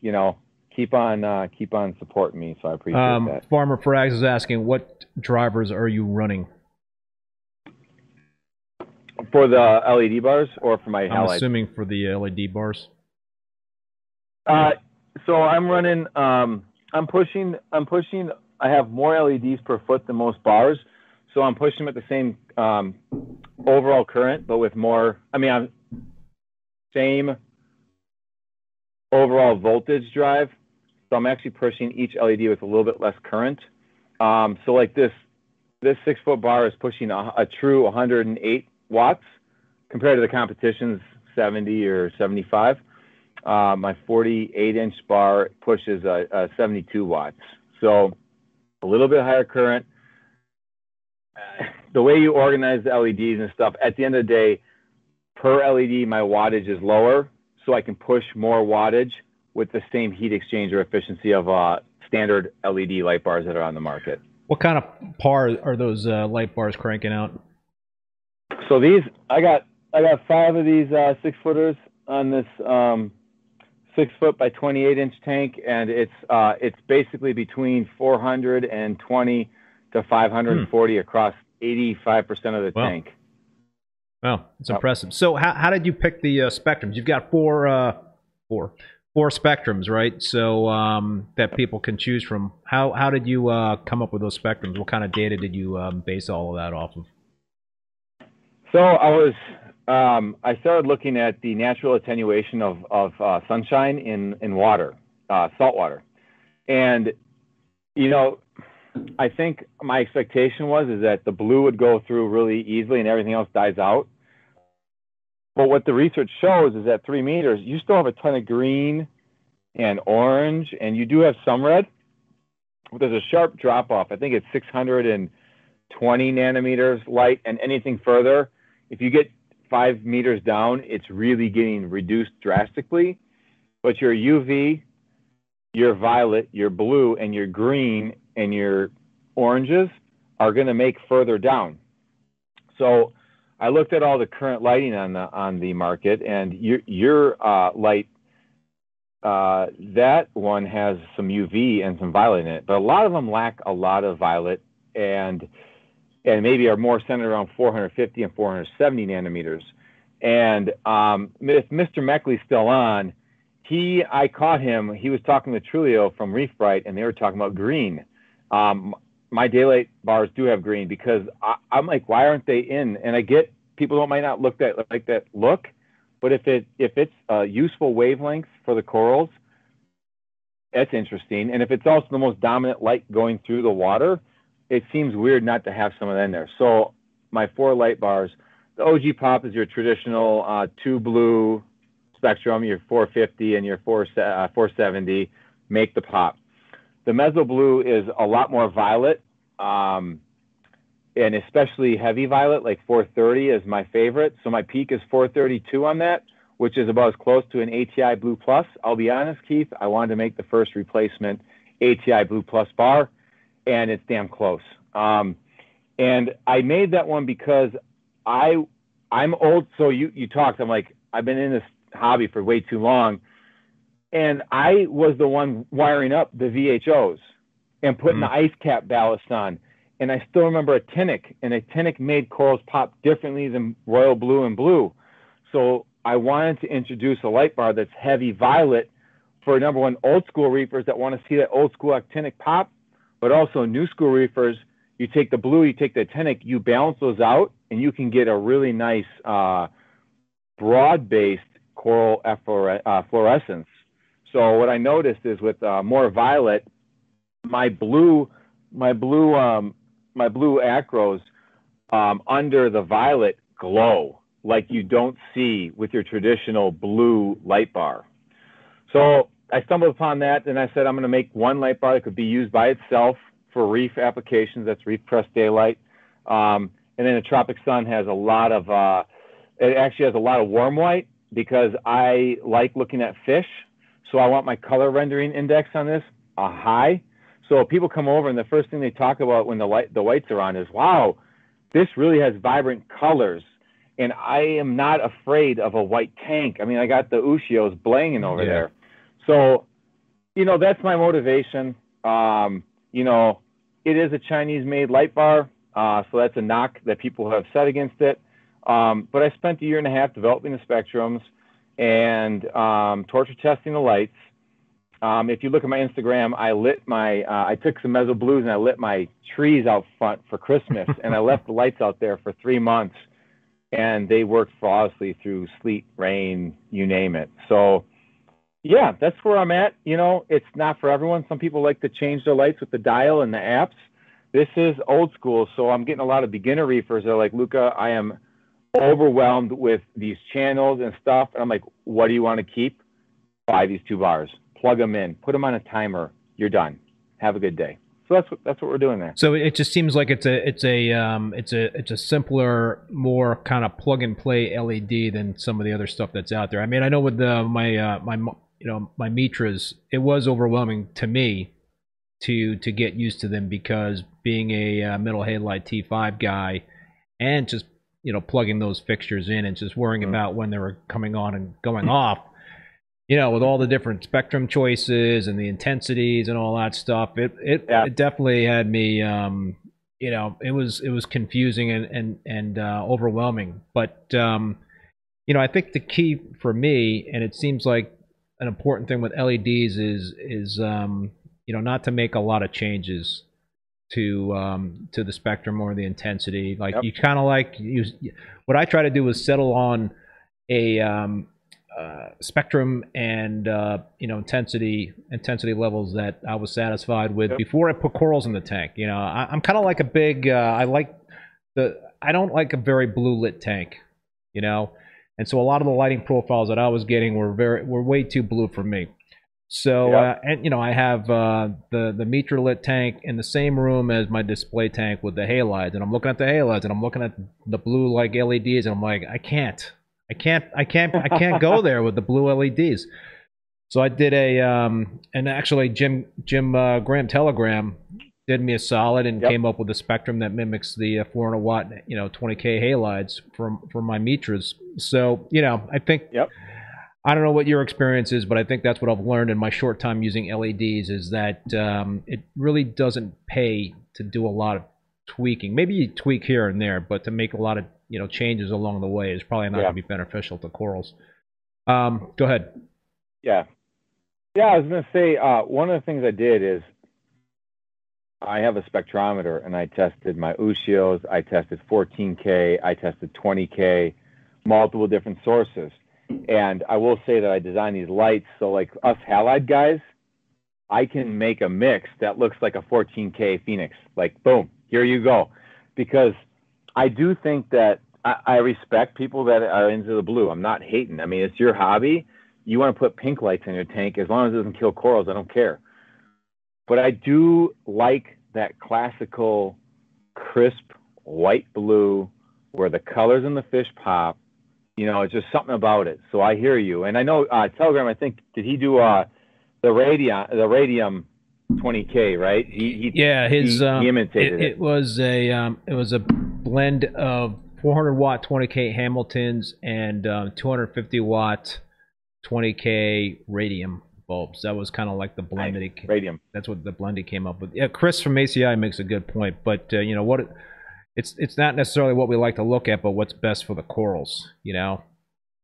you know, keep on uh, keep on supporting me. So I appreciate um, that. Farmer Frags is asking, what drivers are you running? For the LED bars or for my house? I'm assuming for the LED bars. Uh, so I'm running. Um, I'm pushing. I'm pushing. I have more LEDs per foot than most bars, so I'm pushing them at the same um, overall current, but with more. I mean, I'm same overall voltage drive. So I'm actually pushing each LED with a little bit less current. Um, so like this, this six foot bar is pushing a, a true 108 watts compared to the competition's 70 or 75. Uh, my 48 inch bar pushes a, a 72 watts. So a little bit higher current. the way you organize the LEDs and stuff, at the end of the day, per LED, my wattage is lower, so I can push more wattage with the same heat exchanger efficiency of uh, standard LED light bars that are on the market. What kind of par are those uh, light bars cranking out? So these, I got, I got five of these uh, six footers on this um, six foot by 28 inch tank, and it's uh, it's basically between 420 to 540 hmm. across 85 percent of the wow. tank. Wow, it's yep. impressive. So, how, how did you pick the uh, spectrums? You've got four, uh, four, four spectrums, right? So um, that people can choose from. How how did you uh, come up with those spectrums? What kind of data did you um, base all of that off of? So I was um, I started looking at the natural attenuation of, of uh, sunshine in, in water, uh, salt water. And, you know, I think my expectation was is that the blue would go through really easily and everything else dies out. But what the research shows is that three meters, you still have a ton of green and orange, and you do have some red. But there's a sharp drop off. I think it's 620 nanometers light, and anything further, if you get five meters down, it's really getting reduced drastically. But your UV, your violet, your blue, and your green and your oranges are going to make further down. So I looked at all the current lighting on the on the market, and your your uh, light uh, that one has some UV and some violet in it, but a lot of them lack a lot of violet and and maybe are more centered around 450 and 470 nanometers. And um, if Mr. Meckley's still on, he I caught him. He was talking to Trulio from Reef Brite, and they were talking about green. Um, my daylight bars do have green because I, I'm like, why aren't they in? And I get people don't might not look that like that look, but if it if it's a useful wavelength for the corals, that's interesting. And if it's also the most dominant light going through the water, it seems weird not to have some of that in there. So my four light bars, the OG pop is your traditional uh, two blue spectrum, your 450 and your 4, uh, 470 make the pop. The meso blue is a lot more violet, um, and especially heavy violet, like 430 is my favorite. So my peak is 432 on that, which is about as close to an ATI Blue Plus. I'll be honest, Keith, I wanted to make the first replacement ATI Blue Plus bar, and it's damn close. Um, and I made that one because I I'm old. So you you talked. I'm like I've been in this hobby for way too long, and I was the one wiring up the VHOs and putting mm. the ice cap ballast on. And I still remember actinic, and actinic made corals pop differently than royal blue and blue. So I wanted to introduce a light bar that's heavy violet for number one old school reefers that want to see that old school actinic pop, but also new school reefers. You take the blue, you take the actinic, you balance those out, and you can get a really nice uh, broad-based coral efflore- uh, fluorescence so what I noticed is with uh, more violet, my blue, my blue, um, my blue acros um, under the violet glow like you don't see with your traditional blue light bar. So I stumbled upon that, and I said I'm going to make one light bar that could be used by itself for reef applications. That's reef pressed daylight. Um, and then the Tropic Sun has a lot of, uh, it actually has a lot of warm white because I like looking at fish so I want my color rendering index on this a high. So people come over and the first thing they talk about when the light the whites are on is, wow, this really has vibrant colors. And I am not afraid of a white tank. I mean, I got the Ushios blinging over yeah. there. So, you know, that's my motivation. Um, you know, it is a Chinese made light bar. Uh, so that's a knock that people have said against it. Um, but I spent a year and a half developing the spectrums and um, torture testing the lights. Um, if you look at my Instagram, I lit my, uh, I took some meso blues and I lit my trees out front for Christmas, and I left the lights out there for three months, and they worked flawlessly through sleet, rain, you name it. So, yeah, that's where I'm at. You know, it's not for everyone. Some people like to change their lights with the dial and the apps. This is old school, so I'm getting a lot of beginner reefers that are like, Luca, I am overwhelmed with these channels and stuff. And I'm like, what do you want to keep? Buy these two bars, plug them in, put them on a timer. You're done. Have a good day. So that's what that's what we're doing there. So it just seems like it's a it's a um, it's a it's a simpler, more kind of plug and play LED than some of the other stuff that's out there. I mean, I know with the my uh, my you know my Mitras, it was overwhelming to me to to get used to them because being a uh, metal halide T5 guy and just you know plugging those fixtures in and just worrying mm-hmm. about when they were coming on and going off you know with all the different spectrum choices and the intensities and all that stuff it it, yeah. it definitely had me um you know it was it was confusing and and and uh, overwhelming but um you know i think the key for me and it seems like an important thing with leds is is um you know not to make a lot of changes to um, to the spectrum or the intensity. Like yep. you kind of like you. What I try to do is settle on a um, uh, spectrum and uh, you know intensity intensity levels that I was satisfied with yep. before I put corals in the tank. You know, I, am kind of like a big. Uh, I like the. I don't like a very blue lit tank. You know, and so a lot of the lighting profiles that I was getting were very were way too blue for me. So yep. uh, and you know I have uh, the the Mitra lit tank in the same room as my display tank with the halides, and I'm looking at the halides, and I'm looking at the blue like LEDs, and I'm like, I can't, I can't, I can't, I can't go there with the blue LEDs. So I did a um, and actually Jim Jim uh, Graham Telegram did me a solid and yep. came up with a spectrum that mimics the uh, 400 watt, you know, 20k halides from from my Mitras. So you know, I think. Yep I don't know what your experience is, but I think that's what I've learned in my short time using LEDs is that um, it really doesn't pay to do a lot of tweaking. Maybe you tweak here and there, but to make a lot of you know changes along the way is probably not yeah. going to be beneficial to corals. Um, go ahead. Yeah, yeah. I was going to say uh, one of the things I did is I have a spectrometer and I tested my Ushios. I tested 14K. I tested 20K, multiple different sources and I will say that I designed these lights so like us halide guys, I can make a mix that looks like a 14K Phoenix. Like boom, here you go. Because I do think that I, I respect people that are into the blue. I'm not hating. I mean, it's your hobby. You want to put pink lights in your tank as long as it doesn't kill corals. I don't care. But I do like that classical, crisp white blue where the colors in the fish pop you know, it's just something about it. So I hear you, and I know uh, Telegram. I think did he do uh, the radium the radium 20k right? He, he yeah, his he, um, he imitated it, it. It was a um, it was a blend of 400 watt 20k Hamiltons and um, 250 watt 20k radium bulbs. That was kind of like the blend that he radium. That's what the blend he came up with. Yeah, Chris from ACI makes a good point, but uh, you know what? It's it's not necessarily what we like to look at, but what's best for the corals, you know.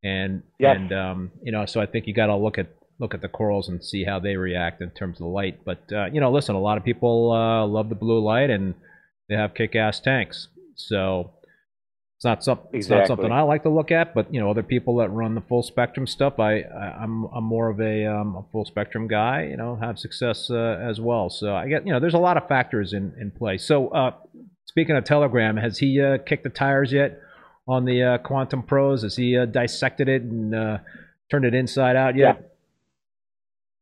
And yes. and um, you know, so I think you got to look at look at the corals and see how they react in terms of the light. But uh, you know, listen, a lot of people uh, love the blue light and they have kick-ass tanks, so it's not something exactly. it's not something I like to look at. But you know, other people that run the full spectrum stuff, I, I am I'm, I'm more of a, um, a full spectrum guy. You know, have success uh, as well. So I get you know, there's a lot of factors in in play. So uh, Speaking of Telegram, has he uh, kicked the tires yet on the uh, Quantum Pros? Has he uh, dissected it and uh, turned it inside out yet?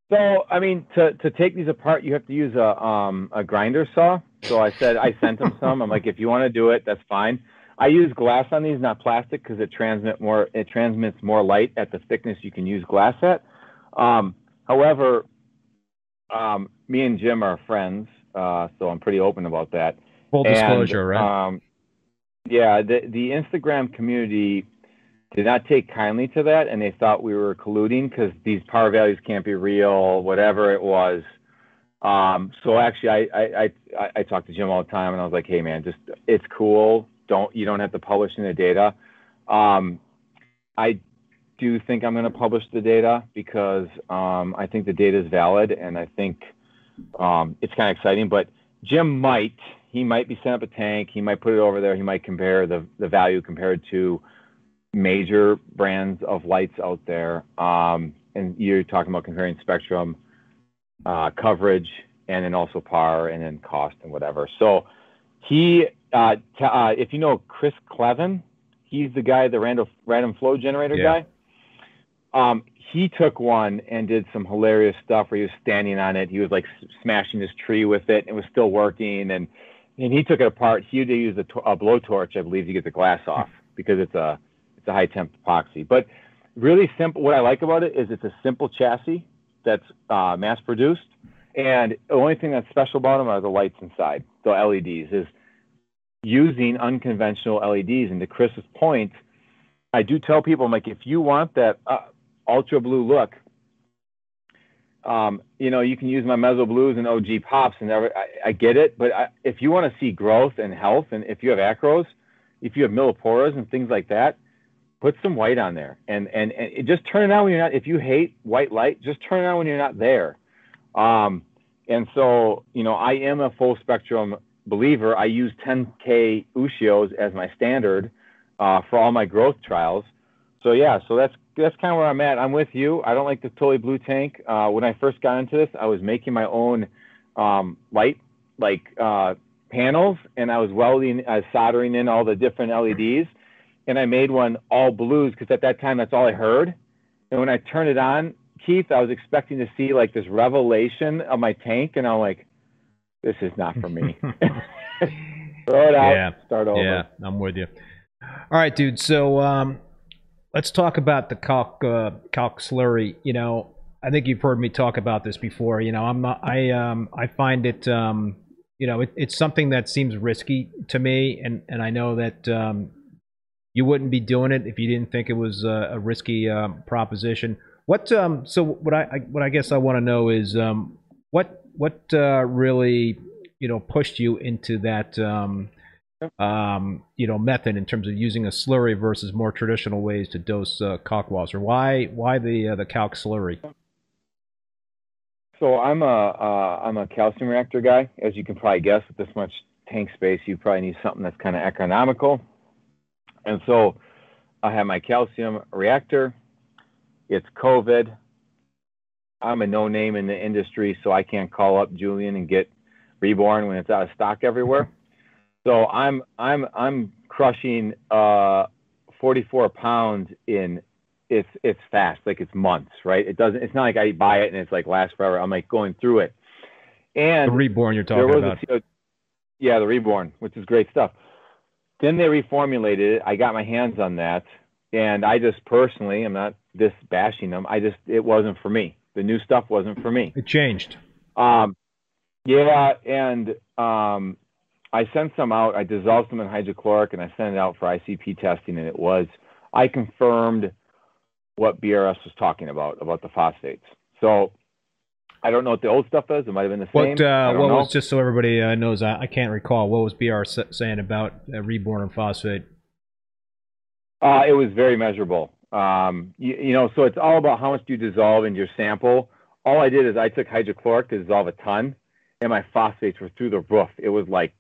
Yeah. So, I mean, to, to take these apart, you have to use a um, a grinder saw. So I said I sent him some. I'm like, if you want to do it, that's fine. I use glass on these, not plastic, because it transmit more. It transmits more light at the thickness you can use glass at. Um, however, um, me and Jim are friends, uh, so I'm pretty open about that. Full disclosure, and, right? Um, yeah, the the Instagram community did not take kindly to that, and they thought we were colluding because these power values can't be real, whatever it was. Um, so actually, I, I I I talked to Jim all the time, and I was like, hey man, just it's cool. Don't you don't have to publish the data. Um, I do think I'm going to publish the data because um, I think the data is valid, and I think um, it's kind of exciting. But Jim might he might be setting up a tank. He might put it over there. He might compare the, the value compared to major brands of lights out there. Um, and you're talking about comparing spectrum uh, coverage and then also power and then cost and whatever. So he, uh, t- uh, if you know Chris Clevin, he's the guy, the random random flow generator yeah. guy. Um, he took one and did some hilarious stuff where he was standing on it. He was like smashing his tree with it. And it was still working and and he took it apart. He had to use a, a blowtorch, I believe, to get the glass off because it's a it's a high temp epoxy. But really simple. What I like about it is it's a simple chassis that's uh, mass produced, and the only thing that's special about them are the lights inside, the LEDs. Is using unconventional LEDs. And to Chris's point, I do tell people, I'm like, if you want that uh, ultra blue look, um, you know, you can use my Mezzo Blues and OG Pops, and I, I get it. But I, if you want to see growth and health, and if you have acros, if you have millepores and things like that, put some white on there, and and and just turn it on when you're not. If you hate white light, just turn it on when you're not there. Um, and so, you know, I am a full spectrum believer. I use 10K Ushios as my standard uh, for all my growth trials. So yeah, so that's that's kind of where I'm at. I'm with you. I don't like the totally blue tank. Uh, when I first got into this, I was making my own um, light like uh, panels, and I was welding, I was soldering in all the different LEDs, and I made one all blues because at that time that's all I heard. And when I turned it on, Keith, I was expecting to see like this revelation of my tank, and I'm like, this is not for me. Throw it out. Yeah. Start over. Yeah, I'm with you. All right, dude. So um, let's talk about the calc uh, slurry. You know, I think you've heard me talk about this before. You know, I'm not. I um, I find it. Um, you know, it, it's something that seems risky to me, and and I know that um, you wouldn't be doing it if you didn't think it was a, a risky um, proposition. What um, so what I, I what I guess I want to know is um, what what uh, really you know pushed you into that um, um, you know method in terms of using a slurry versus more traditional ways to dose uh, Kalkwasser? Why why the uh, the calc slurry? So I'm a am uh, a calcium reactor guy, as you can probably guess. With this much tank space, you probably need something that's kind of economical. And so I have my calcium reactor. It's COVID. I'm a no name in the industry, so I can't call up Julian and get reborn when it's out of stock everywhere. So I'm I'm I'm crushing uh, 44 pounds in it's it's fast, like it's months, right? It doesn't. It's not like I buy it and it's like lasts forever. I'm like going through it. And the reborn you're talking about. A, yeah, the reborn, which is great stuff. Then they reformulated it. I got my hands on that, and I just personally, I'm not this bashing them. I just it wasn't for me. The new stuff wasn't for me. It changed. Um, yeah, and um, I sent some out. I dissolved some in hydrochloric and I sent it out for ICP testing, and it was. I confirmed what BRS was talking about about the phosphates. So I don't know what the old stuff is. It might have been the same. What, uh, what was just so everybody uh, knows? I, I, can't recall. What was BR saying about uh, reborn and phosphate? Uh, it was very measurable. Um, you, you, know, so it's all about how much do you dissolve in your sample. All I did is I took hydrochloric to dissolve a ton, and my phosphates were through the roof. It was like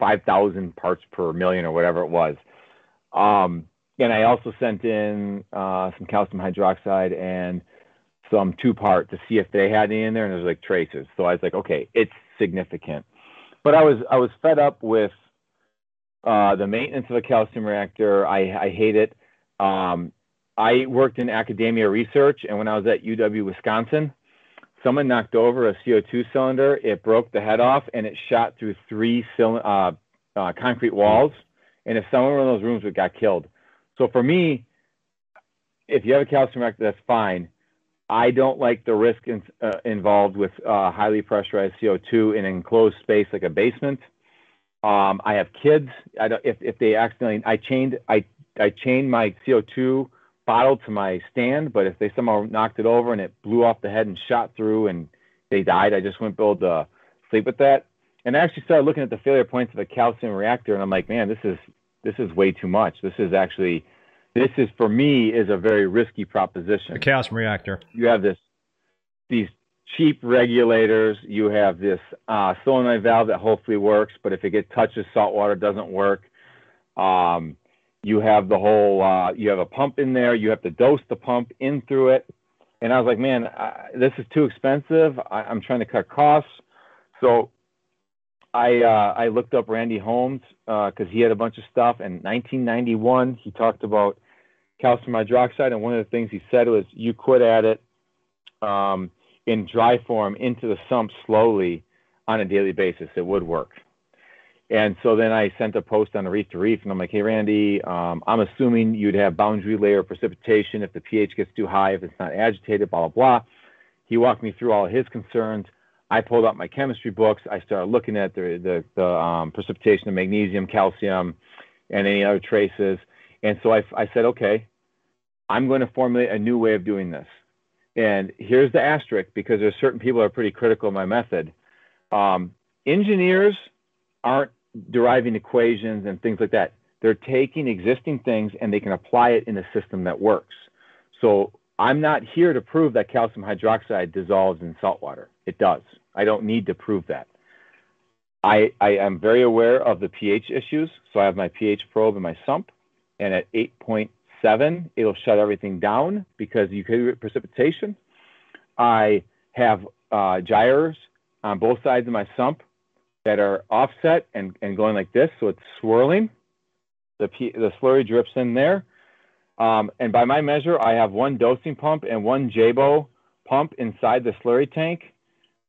5,000 parts per million or whatever it was. Um, and I also sent in uh, some calcium hydroxide and some two part to see if they had any in there, and there's like traces. So I was like, okay, it's significant. But I was I was fed up with uh, the maintenance of a calcium reactor. I, I hate it. Um, I worked in academia research, and when I was at UW Wisconsin, someone knocked over a CO2 cylinder. It broke the head off, and it shot through three uh, uh, concrete walls. And if someone in those rooms would got killed, so for me, if you have a calcium reactor, that's fine. I don't like the risk in, uh, involved with uh, highly pressurized CO2 in an enclosed space like a basement. Um, I have kids. I if, if they accidentally, I chained, I, I chained my CO2 bottle to my stand, but if they somehow knocked it over and it blew off the head and shot through and they died, I just wouldn't be able to sleep with that. And I actually started looking at the failure points of a calcium reactor, and I'm like, man, this is this is way too much. This is actually, this is for me is a very risky proposition. A calcium reactor. You have this, these cheap regulators. You have this uh, solenoid valve that hopefully works, but if it gets touches salt water, doesn't work. Um, you have the whole, uh, you have a pump in there. You have to dose the pump in through it. And I was like, man, I, this is too expensive. I, I'm trying to cut costs. So I uh, I looked up Randy Holmes because uh, he had a bunch of stuff. In 1991, he talked about calcium hydroxide, and one of the things he said was you could add it um, in dry form into the sump slowly on a daily basis. It would work. And so then I sent a post on the Reef to Reef, and I'm like, hey, Randy, um, I'm assuming you'd have boundary layer precipitation if the pH gets too high, if it's not agitated, blah, blah, blah. He walked me through all his concerns. I pulled out my chemistry books. I started looking at the the, the um, precipitation of magnesium, calcium, and any other traces. And so I, I said, okay, I'm going to formulate a new way of doing this. And here's the asterisk because there's certain people that are pretty critical of my method. Um, engineers aren't deriving equations and things like that. They're taking existing things and they can apply it in a system that works. So I'm not here to prove that calcium hydroxide dissolves in salt water. It does. I don't need to prove that. I, I am very aware of the pH issues, so I have my pH probe in my sump, and at 8.7, it'll shut everything down because you can get precipitation. I have uh, gyres on both sides of my sump that are offset and, and going like this, so it's swirling. The, P, the slurry drips in there. Um, and by my measure, I have one dosing pump and one Jebao pump inside the slurry tank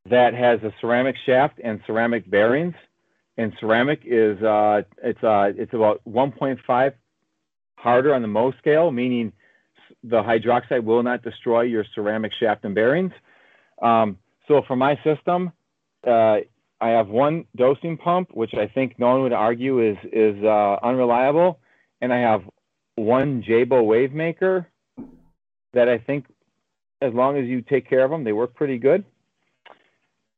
that has a ceramic shaft and ceramic bearings. And ceramic is uh, it's uh, it's about 1.5 harder on the Mohs scale, meaning the hydroxide will not destroy your ceramic shaft and bearings. Um, so for my system, uh, I have one dosing pump, which I think no one would argue is is uh, unreliable, and I have one Jebao wave maker that I think, as long as you take care of them, they work pretty good.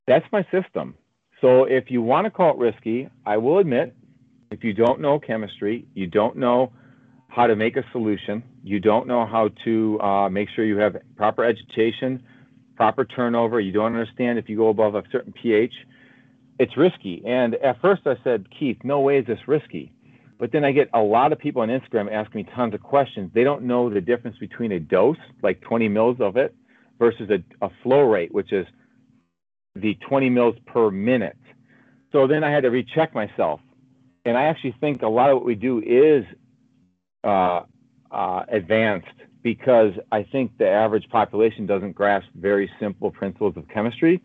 That's my system. So if you want to call it risky, I will admit, if you don't know chemistry, you don't know how to make a solution, you don't know how to uh, make sure you have proper agitation, proper turnover, you don't understand if you go above a certain pH, it's risky. And at first I said, Keith, no way is this risky. But then I get a lot of people on Instagram asking me tons of questions. They don't know the difference between a dose, like 20 mils of it, versus a, a flow rate, which is the 20 mils per minute. So then I had to recheck myself. And I actually think a lot of what we do is uh, uh, advanced because I think the average population doesn't grasp very simple principles of chemistry.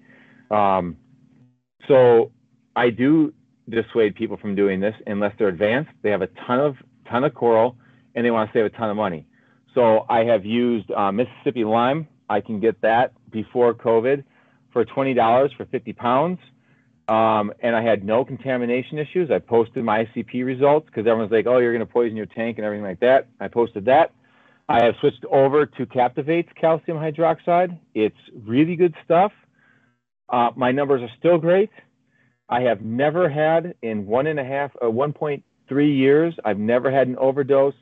Um, so I do dissuade people from doing this unless they're advanced. They have a ton of ton of coral and they want to save a ton of money. So I have used uh, Mississippi lime. I can get that before COVID for twenty dollars for fifty pounds. Um, and I had no contamination issues. I posted my ICP results because everyone's like, "Oh, you're going to poison your tank and everything like that." I posted that. I have switched over to Captivate's calcium hydroxide. It's really good stuff. Uh, my numbers are still great. I have never had in one and a half uh, 1.3 years. I've never had an overdose.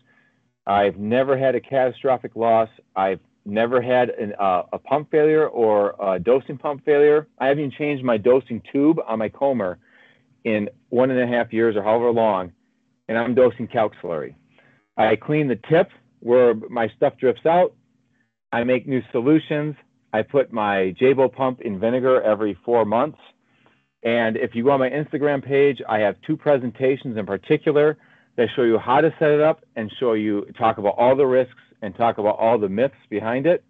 I've never had a catastrophic loss. I've never had an, uh, a pump failure or a dosing pump failure. I haven't even changed my dosing tube on my Kamoer in one and a half years or however long, and I'm dosing calc slurry. I clean the tip where my stuff drifts out. I make new solutions. I put my Jebao pump in vinegar every four months. And if you go on my Instagram page, I have two presentations in particular that show you how to set it up and show you talk about all the risks and talk about all the myths behind it.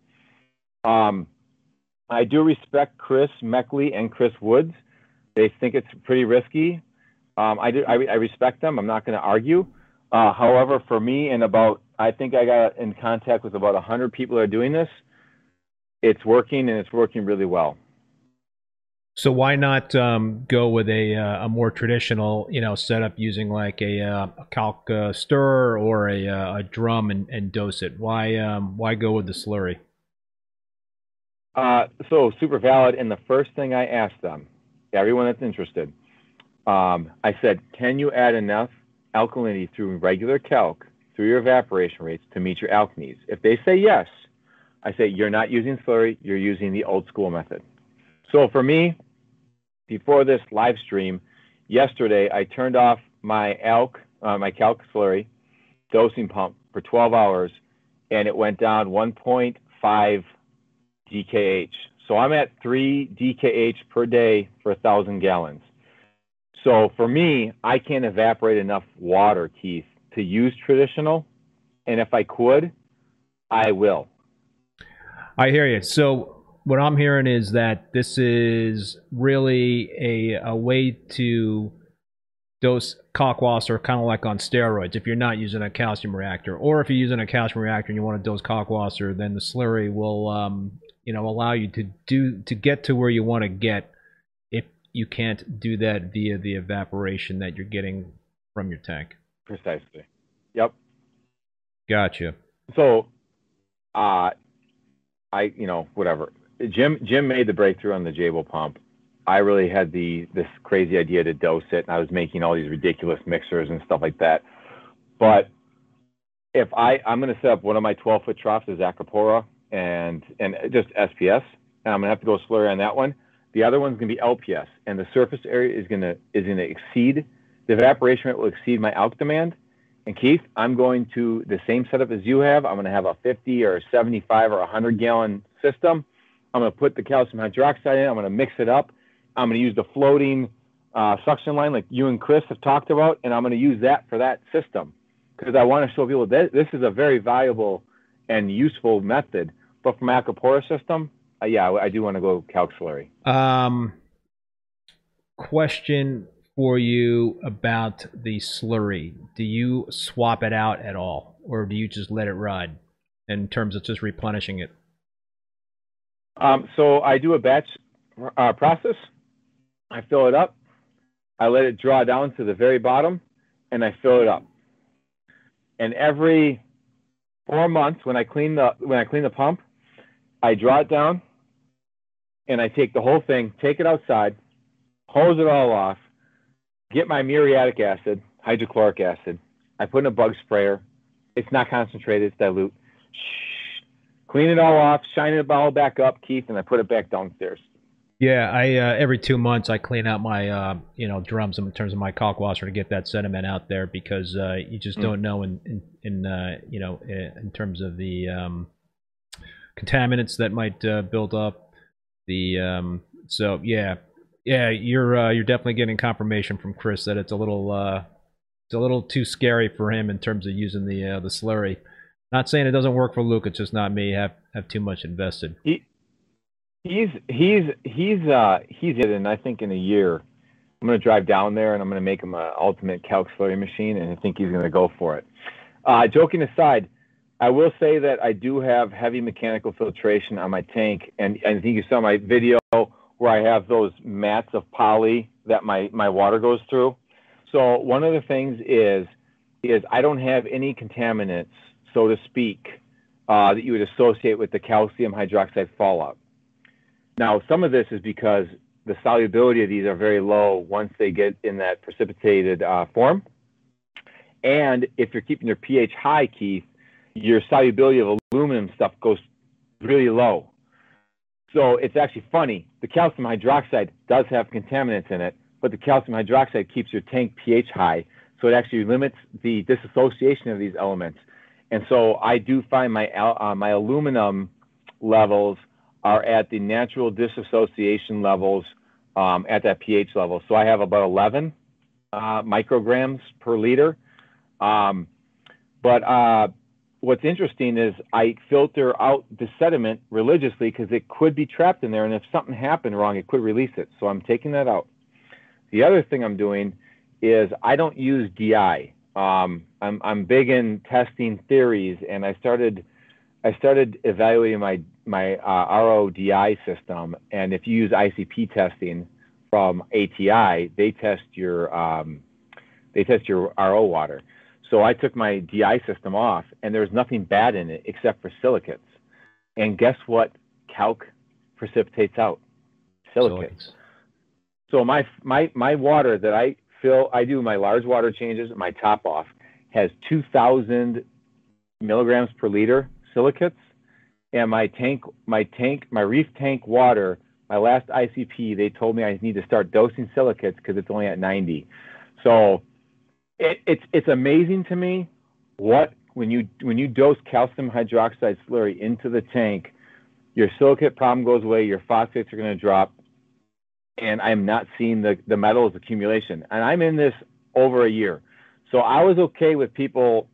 Um, I do respect Chris Meckley and Chris Woods. They think it's pretty risky. Um, I, do, I, I, respect them. I'm not going to argue. Uh, however, for me and about, I think I got in contact with about 100 people that are doing this. It's working and it's working really well. So why not um, go with a, uh, a more traditional, you know, setup using like a, uh, a calc uh, stirrer or a, uh, a drum and, and dose it? Why um, why go with the slurry? Uh, so super valid. And the first thing I asked them, everyone that's interested, um, I said, can you add enough alkalinity through regular calc through your evaporation rates to meet your alk needs? If they say yes, I say you're not using slurry, you're using the old school method. So for me, before this live stream, yesterday I turned off my ALK, uh, my calc slurry dosing pump for 12 hours, and it went down 1.5 DKH. So I'm at 3 DKH per day for a thousand gallons. So for me, I can't evaporate enough water, Keith, to use traditional. And if I could, I will. I hear you. So what I'm hearing is that this is really a, a way to dose Kalkwasser kind of like on steroids if you're not using a calcium reactor. Or if you're using a calcium reactor and you want to dose Kalkwasser, then the slurry will um, you know allow you to do to get to where you want to get if you can't do that via the evaporation that you're getting from your tank. Precisely. Yep. Gotcha. So uh I you know, whatever. Jim Jim made the breakthrough on the Jebao pump. I really had the this crazy idea to dose it, and I was making all these ridiculous mixers and stuff like that. But if I I'm going to set up one of my 12 foot troughs as Acropora and and just SPS, and I'm going to have to go slurry on that one. The other one's going to be LPS, and the surface area is going to is going to exceed the evaporation rate will exceed my alk demand. And Keith, I'm going to the same setup as you have. I'm going to have a 50 or a 75 or a 100 gallon system. I'm going to put the calcium hydroxide in. I'm going to mix it up. I'm going to use the floating uh, suction line like you and Chris have talked about, and I'm going to use that for that system because I want to show people that this is a very valuable and useful method. But for my Acropora system, uh, yeah, I do want to go calc slurry. Um, question for you about the slurry. Do you swap it out at all, or do you just let it ride in terms of just replenishing it? Um, so I do a batch uh, process. I fill it up. I let it draw down to the very bottom, and I fill it up. And every four months, when I clean the when I clean the pump, I draw it down, and I take the whole thing, take it outside, hose it all off, get my muriatic acid, hydrochloric acid. I put in a bug sprayer. It's not concentrated, it's dilute. Shh. Clean it all off, shine it all back up, Keith, and I put it back downstairs. Yeah, I uh, every two months I clean out my uh, you know drums in terms of my kalkwasser to get that sediment out there because uh, you just mm. don't know in in, in uh, you know in terms of the um, contaminants that might uh, build up. The um, so yeah, yeah, you're uh, you're definitely getting confirmation from Chris that it's a little uh, it's a little too scary for him in terms of using the uh, the slurry. Not saying it doesn't work for Luke. It's just not me. Have have too much invested. He he's he's he's uh he's it, and I think in a year I'm going to drive down there and I'm going to make him an ultimate calc slurry machine, and I think he's going to go for it. Uh, joking aside, I will say that I do have heavy mechanical filtration on my tank, and I think you saw my video where I have those mats of poly that my, my water goes through. So one of the things is is I don't have any contaminants, so to speak, uh, that you would associate with the calcium hydroxide fallout. Now, some of this is because the solubility of these are very low once they get in that precipitated uh, form. And if you're keeping your pH high, Keith, your solubility of aluminum stuff goes really low. So it's actually funny. The calcium hydroxide does have contaminants in it, but the calcium hydroxide keeps your tank pH high. So it actually limits the disassociation of these elements. And so I do find my, uh, my aluminum levels are at the natural disassociation levels um, at that pH level. So I have about 11 uh, micrograms per liter. Um, but uh, what's interesting is I filter out the sediment religiously because it could be trapped in there, and if something happened wrong, it could release it. So I'm taking that out. The other thing I'm doing is I don't use DI. Um, I'm I'm big in testing theories, and I started I started evaluating my my uh, RODI system, and if you use ICP testing from ATI, they test your um, they test your RO water. So I took my DI system off, and there was nothing bad in it except for silicates. And guess what? Calc precipitates out silicates. silicates. So my my my water that I fill, I do my large water changes. My top off has 2,000 milligrams per liter silicates, and my tank my tank my reef tank water. My last ICP, they told me I need to start dosing silicates because it's only at 90. So it, it's it's amazing to me what when you when you dose calcium hydroxide slurry into the tank, your silicate problem goes away, your phosphates are going to drop, and I'm not seeing the the metals accumulation. And I'm in this over a year, so I was okay with people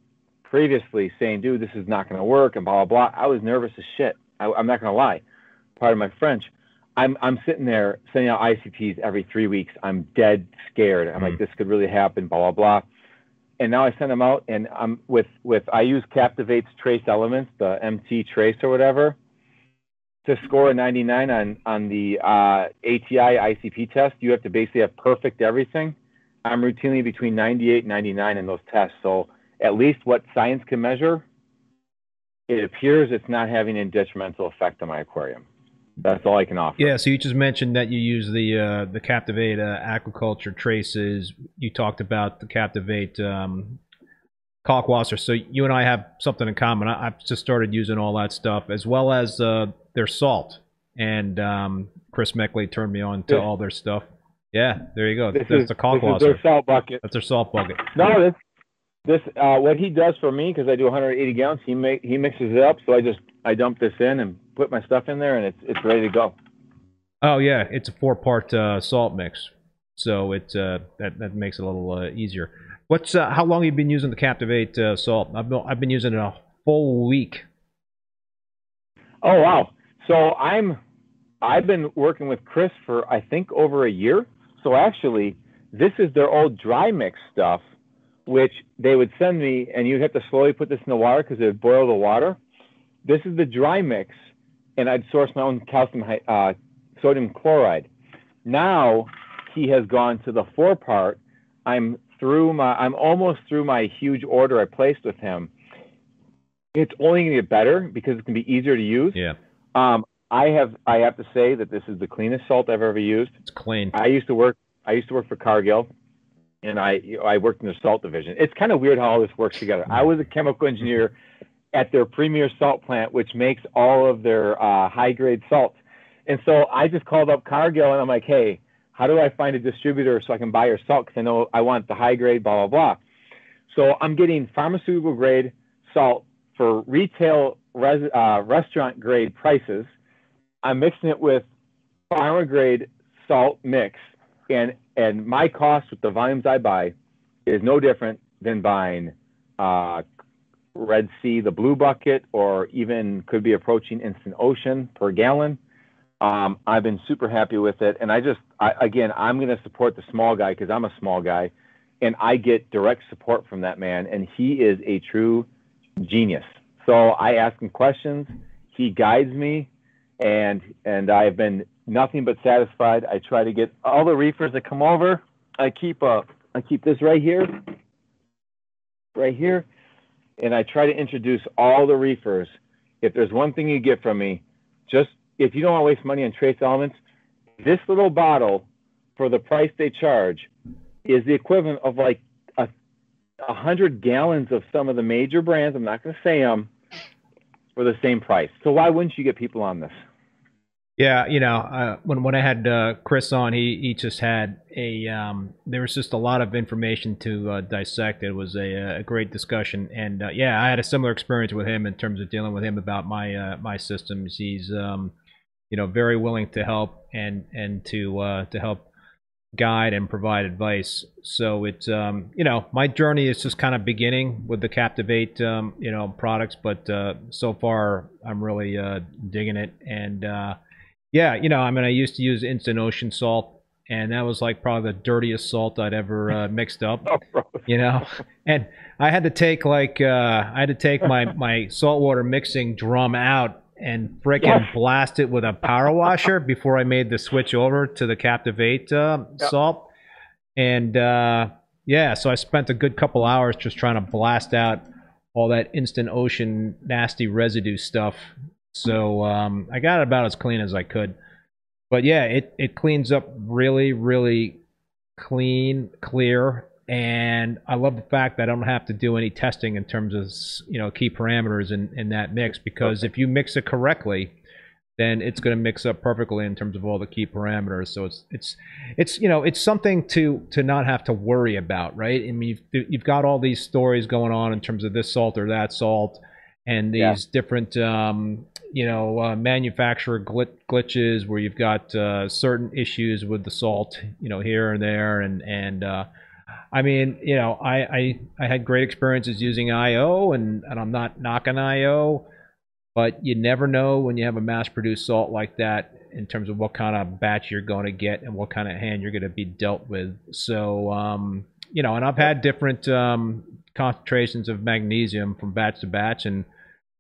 previously saying, "Dude, this is not going to work," and blah blah blah. I was nervous as shit. I, I'm not going to lie. Part of my French. I'm I'm sitting there sending out ICPs every three weeks. I'm dead scared. I'm mm. like, this could really happen. Blah blah blah and now I send them out, and I'm with with I use Captivate's trace elements, the MT trace or whatever, to score a 99 on on the uh, ATI ICP test. You have to basically have perfect everything. I'm routinely between 98 and 99 in those tests. So at least what science can measure, it appears it's not having a detrimental effect on my aquarium. That's all I can offer. Yeah. So you just mentioned that you use the uh, the Captivate uh, aquaculture traces. You talked about the Captivate um, Kalkwasser. So you and I have something in common. I, have just started using all that stuff as well as uh, their salt. and um, Chris Meckley turned me on to This- all their stuff. Yeah, there you go. This That's is, the this is their salt bucket. That's their salt bucket. No, this this uh, what he does for me because I do 180 gallons. He make he mixes it up, so I just I dump this in and put my stuff in there, and it's it's ready to go. Oh yeah, it's a four-part uh, salt mix, so it uh, that that makes it a little uh, easier. What's uh, how long have you been using the Captivate uh, salt? I've been I've been using it a full week. Oh wow! So I'm I've been working with Chris for I think over a year. So actually, this is their old dry mix stuff, which they would send me, and you'd have to slowly put this in the water because it would boil the water. This is the dry mix, and I'd source my own calcium uh, sodium chloride. Now he has gone to the four part. I'm through my I'm almost through my huge order I placed with him. It's only going to get better because it can be easier to use. Yeah, Um, I have I have to say that this is the cleanest salt I've ever used. it's clean. I used to work I used to work for Cargill, and I I worked in the salt division. It's kind of weird how all this works together. I was a chemical engineer at their premier salt plant, which makes all of their uh, high grade salts. And so I just called up Cargill and I'm like, hey, how do I find a distributor so I can buy your salt? Because I know I want the high grade, blah blah blah. So I'm getting pharmaceutical grade salt for retail res, uh, restaurant grade prices. I'm mixing it with pharma grade salt mix, and and my cost with the volumes I buy is no different than buying uh, Red Sea, the blue bucket, or even could be approaching Instant Ocean per gallon. Um, I've been super happy with it, and I just I, again I'm going to support the small guy because I'm a small guy, and I get direct support from that man, and he is a true genius. So I ask him questions, he guides me, and and I've been nothing but satisfied. I try to get all the reefers that come over. I keep uh I keep this right here, right here, and I try to introduce all the reefers. If there's one thing you get from me, just if you don't want to waste money on trace elements, this little bottle for the price they charge is the equivalent of like a, a hundred gallons of some of the major brands. I'm not going to say them for the same price. So why wouldn't you get people on this? Yeah, you know, uh, when when I had uh, Chris on, he he just had a um, there was just a lot of information to uh, dissect. It was a, a great discussion, and uh, yeah, I had a similar experience with him in terms of dealing with him about my uh, my systems. He's um, you know very willing to help and and to uh, to help guide and provide advice. So it's um, you know my journey is just kind of beginning with the Captivate um, you know products, but uh, so far I'm really uh, digging it and. Yeah, you know, I mean, I used to use Instant Ocean salt, and that was like probably the dirtiest salt I'd ever uh, mixed up. Oh. You know, and I had to take like uh, I had to take my my saltwater mixing drum out and frickin' Yes. blast it with a power washer before I made the switch over to the Captivate uh, Yep. salt. And uh, yeah, so I spent a good couple hours just trying to blast out all that Instant Ocean nasty residue stuff. So um, I got it about as clean as I could. But yeah, it, it cleans up really, really clean, clear, and I love the fact that I don't have to do any testing in terms of you know key parameters in, in that mix because if you mix it correctly, then it's going to mix up perfectly in terms of all the key parameters. So it's it's it's you know it's something to to not have to worry about, right? I mean you've you've got all these stories going on in terms of this salt or that salt, and these Yeah. different um, you know uh, manufacturer glit- glitches where you've got uh, certain issues with the salt, you know here and there, and and uh, I mean, you know, I, I I had great experiences using IO, and and I'm not knocking IO, but you never know when you have a mass-produced salt like that in terms of what kind of batch you're going to get and what kind of hand you're going to be dealt with. So, um, you know, and I've had different um, concentrations of magnesium from batch to batch, and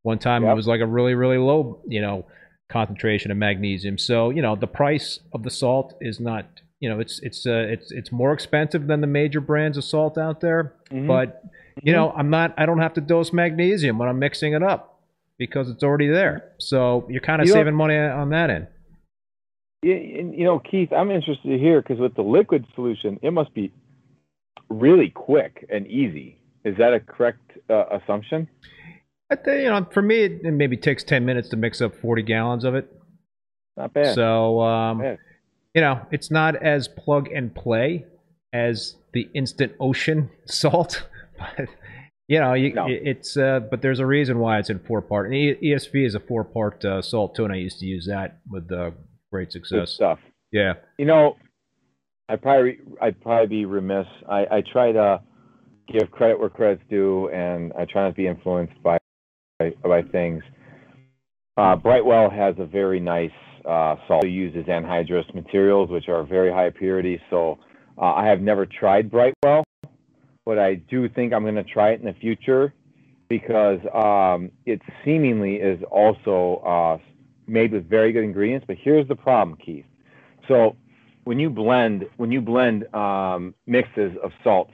one time it was like a really really low, you know, concentration of magnesium. So, you know, the price of the salt is not you know it's it's uh, it's it's more expensive than the major brands of salt out there Mhm. but you know i'm not i don't have to dose magnesium when i'm mixing it up because it's already there so you're kind of You saving money on that end you know, Keith, I'm interested to hear because with the liquid solution, it must be really quick and easy. Is that a correct uh, assumption? I think, you know for me it, it maybe takes 10 minutes to mix up 40 gallons of it Not bad. So, um, Not bad. you know, it's not as plug and play as the instant ocean salt, but you know, you, No. it's uh, but there's a reason why it's in four part. And ESV is a four part uh, salt too, and I used to use that with uh, great Good success. stuff. Yeah, You know, I probably I'd probably be remiss. I, I try to give credit where credit's due, and I try not to be influenced by by things. Uh, Brightwell has a very nice uh, salt. It uses anhydrous materials, which are very high purity. So uh, I have never tried Brightwell, but I do think I'm going to try it in the future because um, it seemingly is also uh, made with very good ingredients. But here's the problem, Keith. So when you blend when you blend um, mixes of salt,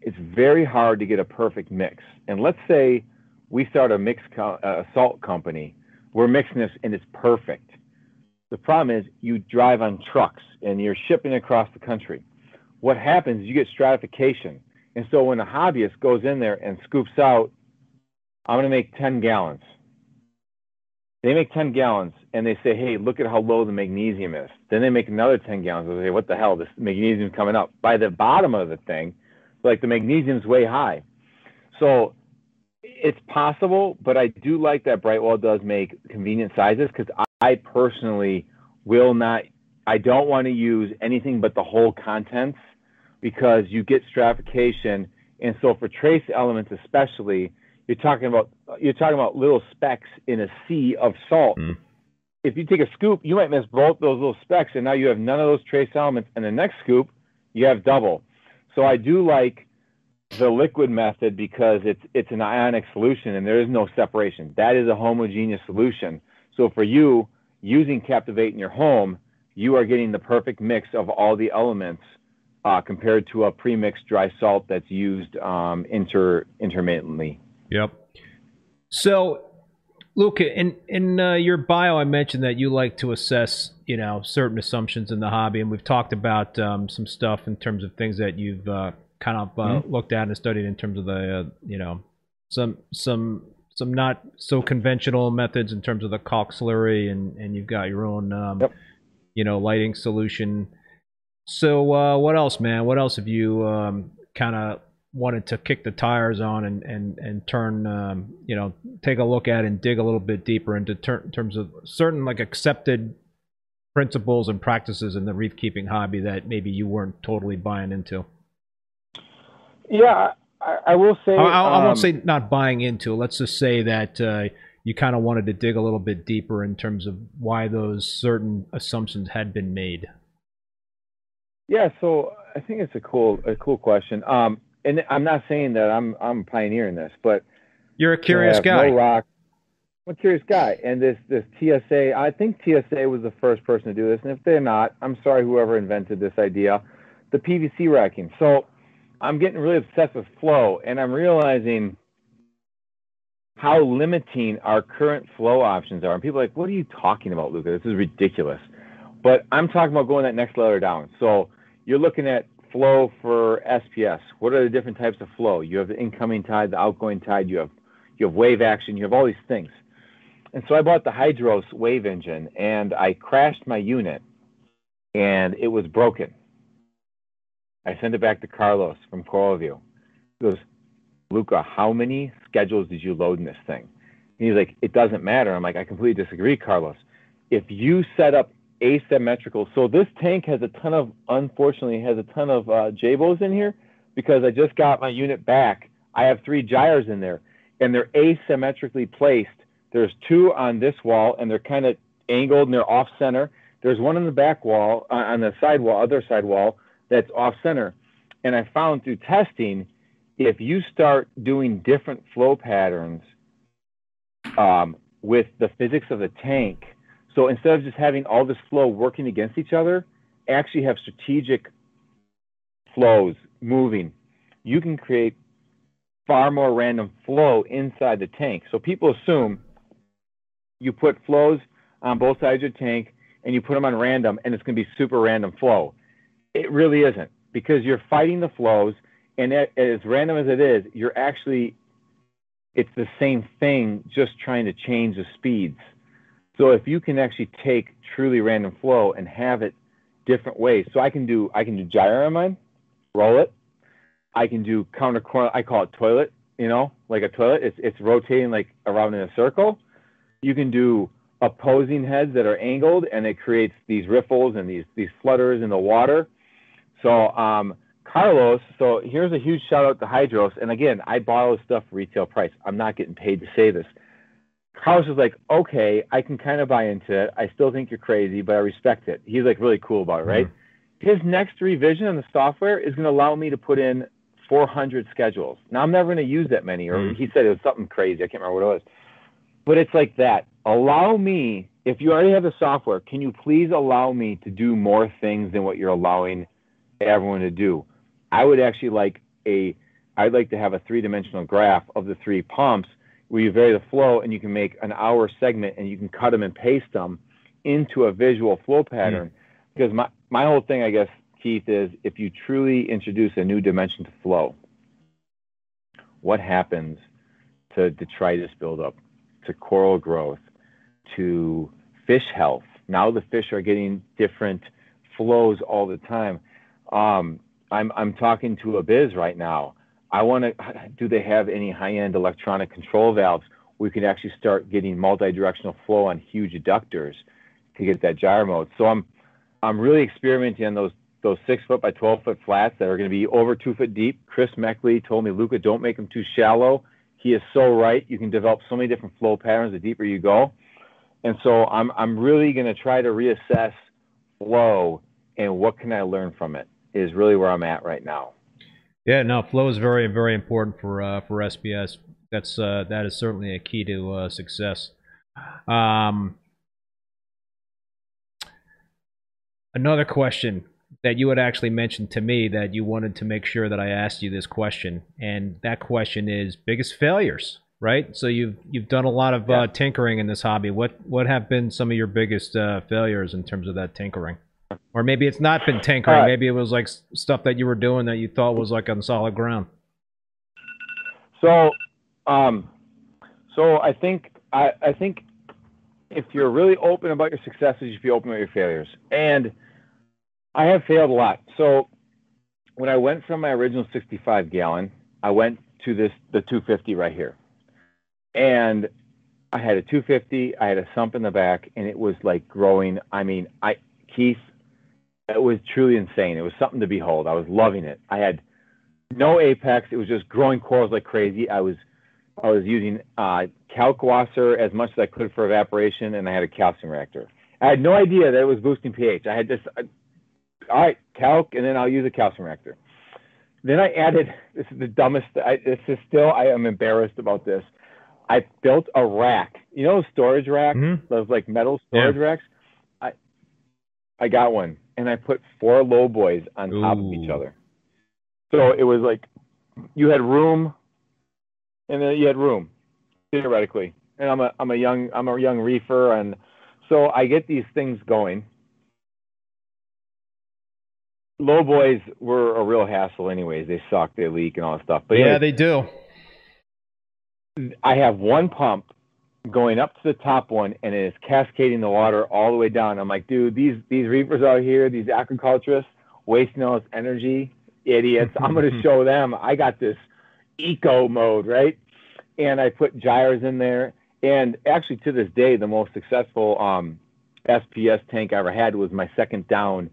it's very hard to get a perfect mix. And let's say we start a mix co- a salt company, we're mixing this and it's perfect. The problem is you drive on trucks and you're shipping across the country. What happens you get stratification. And so when a hobbyist goes in there and scoops out, I'm going to make 10 gallons. They make 10 gallons and they say, hey, look at how low the magnesium is. Then they make another 10 gallons. They say, what the hell? This magnesium's coming up. By the bottom of the thing, like the magnesium's way high. So it's possible, but I do like that Brightwell does make convenient sizes because I personally will not, I don't want to use anything but the whole contents because you get stratification. And so for trace elements, especially, you're talking about you're talking about little specks in a sea of salt. Mm. If you take a scoop, you might miss both those little specks, and now you have none of those trace elements. And the next scoop, you have double. So I do like the liquid method because it's it's an ionic solution and there is no separation. That is a homogeneous solution. So for you using Captivate in your home, you are getting the perfect mix of all the elements uh, compared to a pre-mixed dry salt that's used um, inter intermittently. Yep. So, Luca, in in uh, your bio, I mentioned that you like to assess, you know, certain assumptions in the hobby, and we've talked about um, some stuff in terms of things that you've uh, kind of uh, Mhm. looked at and studied in terms of the, uh, you know, some some some not so conventional methods in terms of the calc slurry, and and you've got your own, um, Yep. you know, lighting solution. So, uh, what else, man? What else have you um, kind of wanted to kick the tires on and and and turn um, you know take a look at and dig a little bit deeper into ter- in terms of certain like accepted principles and practices in the reef keeping hobby that maybe you weren't totally buying into. Yeah, I, I will say. I, I, um, won't say not buying into. It. Let's just say that uh, you kind of wanted to dig a little bit deeper in terms of why those certain assumptions had been made. Yeah, so I think it's a cool a cool question. Um, and I'm not saying that I'm I'm pioneering this, but You're a curious guy. No rock. I'm a curious guy, and this this TSA. I think TSA was the first person to do this, and if they're not, I'm sorry whoever invented this idea, the PVC racking. So I'm getting really obsessed with flow, and I'm realizing how limiting our current flow options are. And people are like, "What are you talking about, Luca? This is ridiculous." But I'm talking about going that next layer down. So you're looking at flow for SPS. What are the different types of flow? You have the incoming tide, the outgoing tide. You have you have wave action. You have all these things. And so I bought the Hydros wave engine, and I crashed my unit, and it was broken. I sent it back to Carlos from CoralVue. He goes, Luca, how many schedules did you load in this thing? And he's like, it doesn't matter. I'm like, I completely disagree, Carlos. If you set up asymmetrical, so this tank has a ton of, unfortunately, has a ton of uh, Jebaos in here because I just got my unit back. I have three gyres in there, and they're asymmetrically placed. There's two on this wall, and they're kind of angled and they're off center. There's one on the back wall, uh, on the side wall, other side wall, that's off center. And I found through testing, if you start doing different flow patterns um, with the physics of the tank, so instead of just having all this flow working against each other, actually have strategic flows moving. You can create far more random flow inside the tank. So people assume you put flows on both sides of your tank and you put them on random and it's going to be super random flow. It really isn't because you're fighting the flows and a- as random as it is, you're actually it's the same thing just trying to change the speeds. So if you can actually take truly random flow and have it different ways, so I can do I can do gyro on mine, roll it. I can do counter I call it toilet, you know, like a toilet. It's it's rotating like around in a circle. You can do opposing heads that are angled, and it creates these riffles and these these flutters in the water. So um, Carlos, so here's a huge shout out to Hydros. And again, I borrow stuff retail price. I'm not getting paid to say this. Carlos is like, okay, I can kind of buy into it. I still think you're crazy, but I respect it. He's like really cool about it, right? Mm-hmm. His next revision on the software is going to allow me to put in 400 schedules. Now I'm never going to use that many, or mm-hmm. he said it was something crazy. I can't remember what it was, but it's like that. Allow me, if you already have the software, can you please allow me to do more things than what you're allowing everyone to do? I would actually like a, I'd like to have a three-dimensional graph of the three pumps where you vary the flow and you can make an hour segment and you can cut them and paste them into a visual flow pattern. Mm. Because my, my whole thing, I guess, Keith, is if you truly introduce a new dimension to flow, what happens to detritus buildup, to coral growth, to fish health? Now the fish are getting different flows all the time. Um, I'm, I'm talking to a biz right now I want to, do they have any high-end electronic control valves? We can actually start getting multi-directional flow on huge eductors to get that gyro mode. So I'm, I'm really experimenting on those those six foot by 12 foot flats that are going to be over two foot deep. Chris Meckley told me, Luca, don't make them too shallow. He is so right. You can develop so many different flow patterns the deeper you go. And so I'm, I'm really going to try to reassess flow and what can I learn from it is really where I'm at right now. Yeah, no, flow is very, very important for uh, for SPS. That's uh, that is certainly a key to uh, success. Um, another question that you had actually mentioned to me that you wanted to make sure that I asked you this question, and that question is biggest failures, right? So you've you've done a lot of uh, tinkering in this hobby. What what have been some of your biggest uh, failures in terms of that tinkering? Or maybe it's not been tinkering. Uh, maybe it was like stuff that you were doing that you thought was like on solid ground. So, um, so I think I, I think if you're really open about your successes, you should be open about your failures. And I have failed a lot. So when I went from my original 65 gallon, I went to this the 250 right here, and I had a 250. I had a sump in the back, and it was like growing. I mean, I Keith, it was truly insane. It was something to behold. I was loving it. I had no apex. It was just growing corals like crazy. I was I was using uh, Kalkwasser as much as I could for evaporation, and I had a calcium reactor. I had no idea that it was boosting pH. I had just, uh, all right, calc, and then I'll use a calcium reactor. Then I added, this is the dumbest, I, this is still, I am embarrassed about this. I built a rack. You know, storage rack, mm-hmm. those like metal storage yeah. racks. I, I got one and I put four low boys on Ooh. top of each other. So it was like you had room, and then you had room theoretically. And I'm a I'm a young I'm a young reefer, and so I get these things going. Low boys were a real hassle, anyways. They suck, they leak, and all that stuff. But yeah, anyways, they do. I have one pump going up to the top one and it is cascading the water all the way down. I'm like, dude, these these reefers out here, these aquaculturists, wasting all this energy, idiots. I'm going to show them I got this eco mode, right? And I put gyres in there. And actually, to this day, the most successful um, SPS tank I ever had was my second down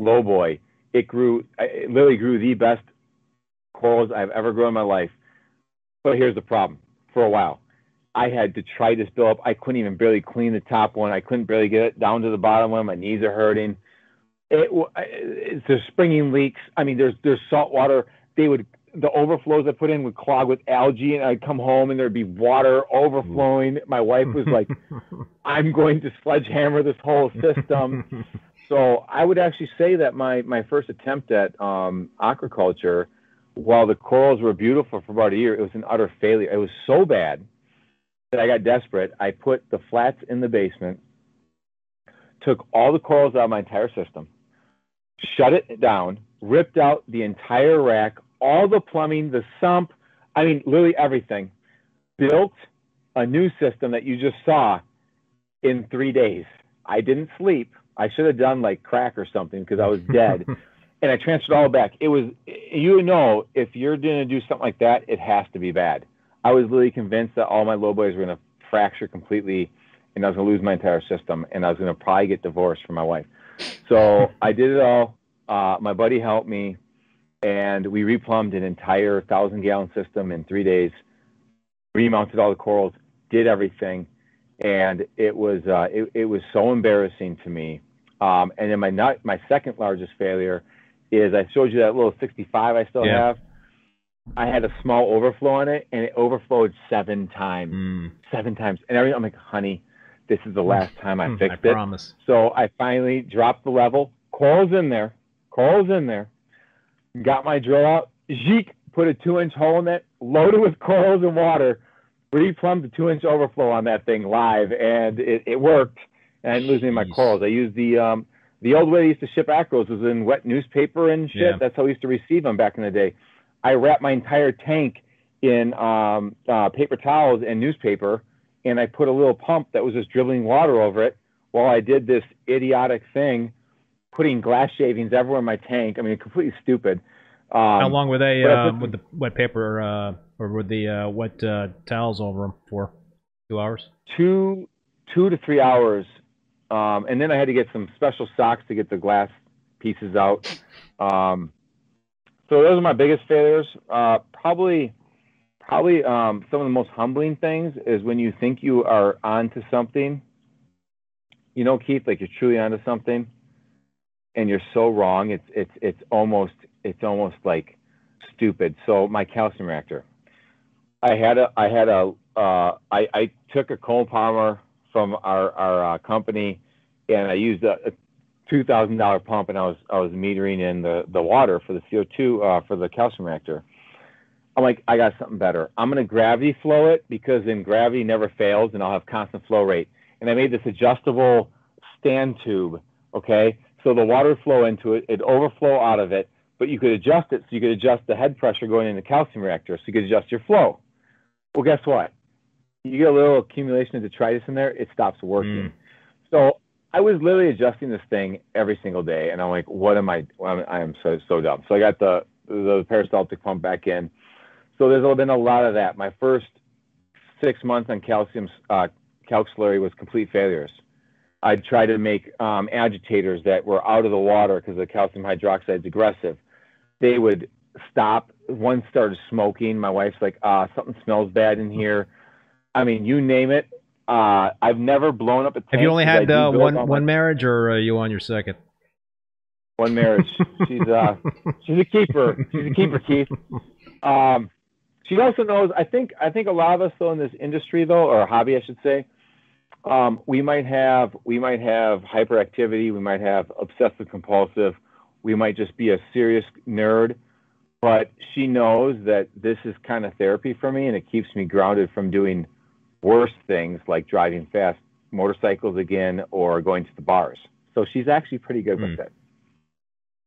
low boy. It grew, it literally grew the best corals I've ever grown in my life. But here's the problem for a while I had detritus build up. I couldn't even barely clean the top one. I couldn't barely get it down to the bottom one. My knees are hurting. It, it's there's springing leaks. I mean, there's there's salt water. They would the overflows I put in would clog with algae, and I'd come home and there'd be water overflowing. My wife was like, "I'm going to sledgehammer this whole system." so I would actually say that my my first attempt at um, aquaculture, while the corals were beautiful for about a year, it was an utter failure. It was so bad I got desperate. I put the flats in the basement, took all the corals out of my entire system, shut it down, ripped out the entire rack, all the plumbing, the sump, I mean, literally everything. Built a new system that you just saw. in three days. I didn't sleep. I should have done like crack or something because I was dead. and I transferred all back. It was, you know, if you're going to do something like that, it has to be bad. I was literally convinced that all my low boys were going to fracture completely and I was going to lose my entire system and I was going to probably get divorced from my wife. So I did it all. Uh, my buddy helped me and we replumbed an entire thousand gallon system in three days, remounted all the corals, did everything. And it was, uh, it, it was so embarrassing to me. Um, and then my, not, my second largest failure is I showed you that little 65 I still yeah. have. I had a small overflow on it, and it overflowed seven times. Mm. Seven times, and every, I'm like, honey, this is the last time I fixed I it. Promise. So I finally dropped the level. Coral's in there. Coral's in there. Got my drill out. Zeke put a two-inch hole in it, loaded with corals and water. Replumbed the two-inch overflow on that thing live, and it, it worked. And I didn't lose any of my corals. I used the um, the old way I used to ship acros was in wet newspaper and shit. Yeah. That's how we used to receive them back in the day. I wrapped my entire tank in um, uh, paper towels and newspaper, and I put a little pump that was just dribbling water over it while I did this idiotic thing, putting glass shavings everywhere in my tank. I mean, completely stupid. Um, How long were they uh, with the wet paper uh, or with the uh, wet uh, towels over them for? Two hours. Two, two to three hours, um, and then I had to get some special socks to get the glass pieces out. Um, so those are my biggest failures. Uh, probably, probably um, some of the most humbling things is when you think you are onto something. You know, Keith, like you're truly onto something, and you're so wrong. It's it's it's almost it's almost like stupid. So my calcium reactor, I had a I had a uh, I I took a copolymer from our our uh, company, and I used a, a two thousand dollar pump, and I was I was metering in the the water for the CO two uh, for the calcium reactor. I'm like, I got something better. I'm gonna gravity flow it because then gravity never fails, and I'll have constant flow rate. And I made this adjustable stand tube. Okay, so the water would flow into it, it overflow out of it, but you could adjust it so you could adjust the head pressure going in the calcium reactor, so you could adjust your flow. Well, guess what? You get a little accumulation of detritus in there, it stops working. Mm. So I was literally adjusting this thing every single day, and I'm like, what am I? I am so so dumb. So I got the the peristaltic pump back in. So there's been a lot of that. My first six months on calcium uh, calc slurry was complete failures. I'd try to make um, agitators that were out of the water because the calcium hydroxide is aggressive. They would stop. One started smoking. My wife's like, ah, something smells bad in here. I mean, you name it. Uh, I've never blown up a tank. Have you only had uh, one one marriage, or are you on your second? One marriage. she's uh, she's a keeper. She's a keeper, Keith. Um, she also knows. I think I think a lot of us though in this industry though, or hobby, I should say, um, we might have we might have hyperactivity. We might have obsessive compulsive. We might just be a serious nerd. But she knows that this is kind of therapy for me, and it keeps me grounded from doing worse things like driving fast motorcycles again or going to the bars. So she's actually pretty good with mm. it.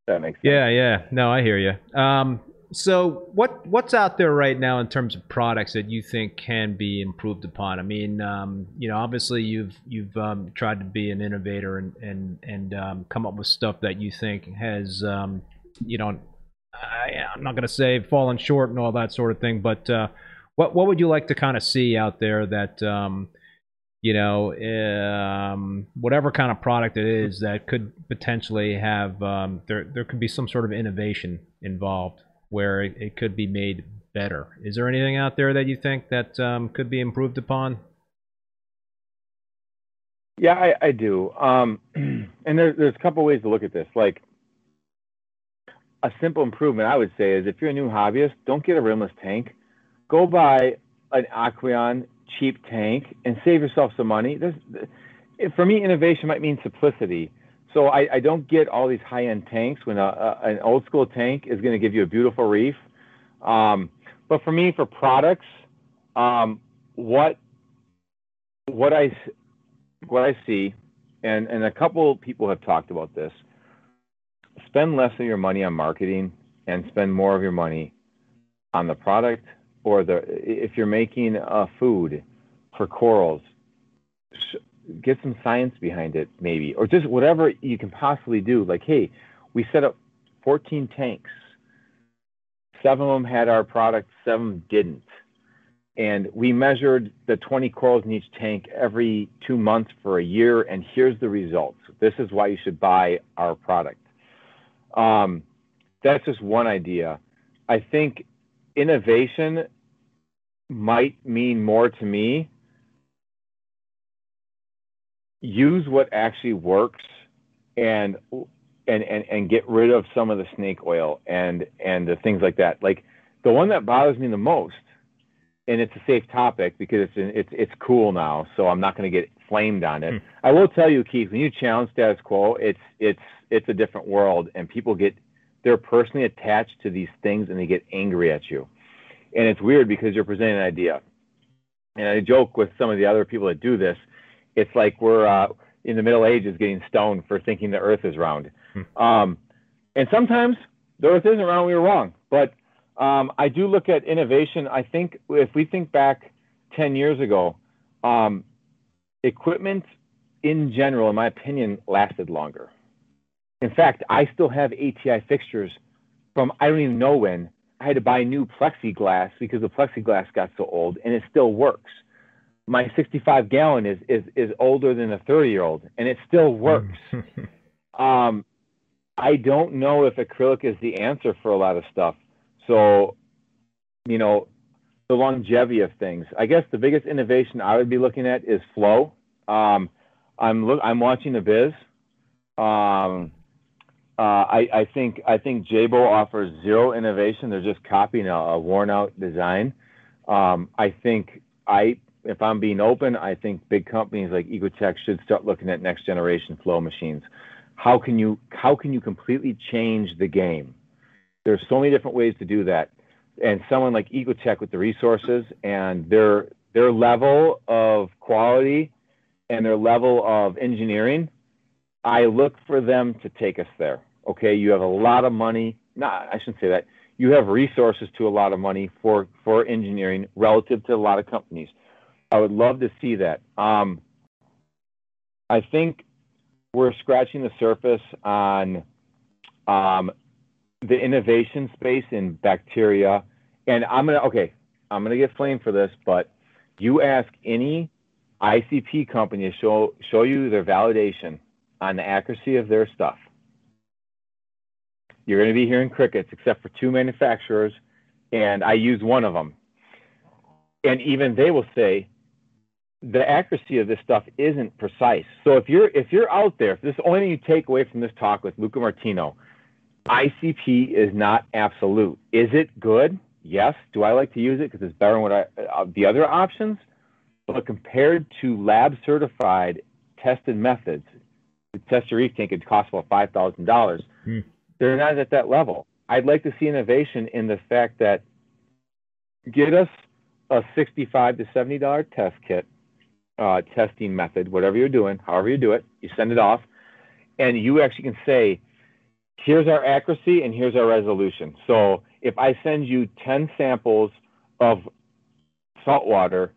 That makes sense. Yeah, yeah. No, I hear you. Um, so what what's out there right now in terms of products that you think can be improved upon? I mean, um, you know, obviously you've you've um, tried to be an innovator and and and um, come up with stuff that you think has, um, you know, I, am not going to say fallen short and all that sort of thing, but uh, what what would you like to kind of see out there that um, you know um, whatever kind of product it is that could potentially have um, there there could be some sort of innovation involved where it, it could be made better. Is there anything out there that you think that um, could be improved upon? Yeah, I, I do. Um, and there, there's a couple ways to look at this. Like a simple improvement, I would say, is if you're a new hobbyist, don't get a rimless tank go buy an Aqueon cheap tank and save yourself some money. There's, for me, innovation might mean simplicity. So I, I don't get all these high-end tanks when a, a, an old school tank is going to give you a beautiful reef. Um, but for me, for products, um, what what I what I see, and and a couple people have talked about this. Spend less of your money on marketing and spend more of your money on the product or the if you're making a food for corals, get some science behind it, maybe, or just whatever you can possibly do. Like, hey, we set up 14 tanks. Seven of them had our product, seven didn't. And we measured the 20 corals in each tank every two months for a year, and here's the results. This is why you should buy our product. Um, that's just one idea. I think innovation might mean more to me. Use what actually works and and, and, and get rid of some of the snake oil and and the things like that. Like the one that bothers me the most, and it's a safe topic because it's it's it's cool now, so I'm not going to get flamed on it. Hmm. I will tell you, Keith, when you challenge status quo, it's it's it's a different world, and people get they're personally attached to these things and they get angry at you. And it's weird because you're presenting an idea. And I joke with some of the other people that do this. It's like we're uh, in the Middle Ages getting stoned for thinking the Earth is round. Hmm. Um, and sometimes the Earth isn't round. We were wrong. But um, I do look at innovation. I think if we think back 10 years ago, um, equipment in general, in my opinion, lasted longer. In fact, I still have ATI fixtures from I don't even know when. I had to buy new plexiglass because the plexiglass got so old, and it still works. My 65 gallon is is is older than a 30 year old, and it still works. um, I don't know if acrylic is the answer for a lot of stuff. So, you know, the longevity of things. I guess the biggest innovation I would be looking at is flow. Um, I'm look. I'm watching the biz. Um, uh, I, I, think I think Jebao offers zero innovation. They're just copying a, a worn out design. Um, I think I, if I'm being open, I think big companies like Ecotech should start looking at next generation flow machines. How can you how can you completely change the game? There's so many different ways to do that, and someone like Ecotech with the resources and their their level of quality and their level of engineering, I look for them to take us there. Okay, you have a lot of money. No, I shouldn't say that. You have resources to a lot of money for for engineering relative to a lot of companies. I would love to see that. Um, I think we're scratching the surface on um, the innovation space in bacteria. And I'm gonna okay, I'm gonna get flamed for this, but you ask any ICP company to show show you their validation on the accuracy of their stuff. You're going to be hearing crickets, except for two manufacturers, and I use one of them. And even they will say the accuracy of this stuff isn't precise. So if you're if you're out there, if this is the only thing you take away from this talk with Luca Martino, ICP is not absolute. Is it good? Yes. Do I like to use it because it's better than what I uh, the other options? But compared to lab certified tested methods, the test your reef tank could cost about five thousand dollars. Hmm. They're not at that level. I'd like to see innovation in the fact that get us a 65 to 70 dollar test kit, uh, testing method, whatever you're doing, however you do it, you send it off, and you actually can say, here's our accuracy and here's our resolution. So if I send you 10 samples of salt water,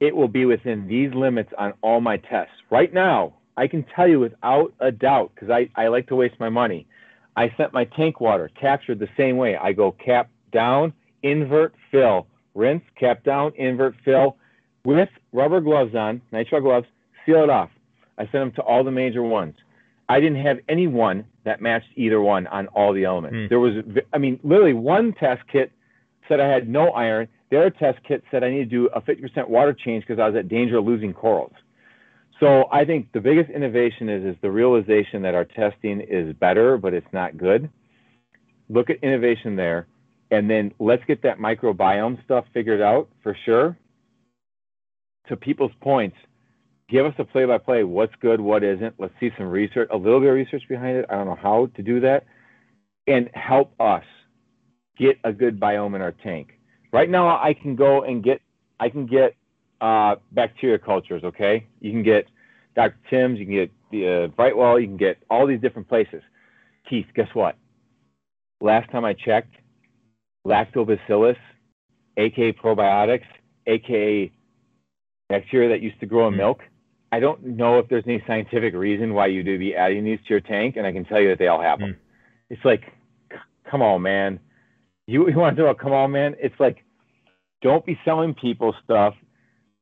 it will be within these limits on all my tests. Right now, I can tell you without a doubt, because I, I like to waste my money. I sent my tank water captured the same way. I go cap down, invert, fill, rinse, cap down, invert, fill with rubber gloves on, nitrile gloves, seal it off. I sent them to all the major ones. I didn't have any one that matched either one on all the elements. Mm. There was, I mean, literally one test kit said I had no iron. The other test kit said I need to do a 50% water change because I was at danger of losing corals. So I think the biggest innovation is is the realization that our testing is better, but it's not good. Look at innovation there, and then let's get that microbiome stuff figured out for sure. To people's points, give us a play-by-play. What's good? What isn't? Let's see some research, a little bit of research behind it. I don't know how to do that, and help us get a good biome in our tank. Right now, I can go and get I can get uh, bacteria cultures. Okay, you can get Dr. Tim's, you can get the uh, Brightwell, you can get all these different places. Keith, guess what? Last time I checked, lactobacillus, aka probiotics, aka bacteria that used to grow in mm-hmm. milk, I don't know if there's any scientific reason why you'd be adding these to your tank, and I can tell you that they all have them. Mm. It's like, come on, man. You, you want to talk about come on, man? It's like, don't be selling people stuff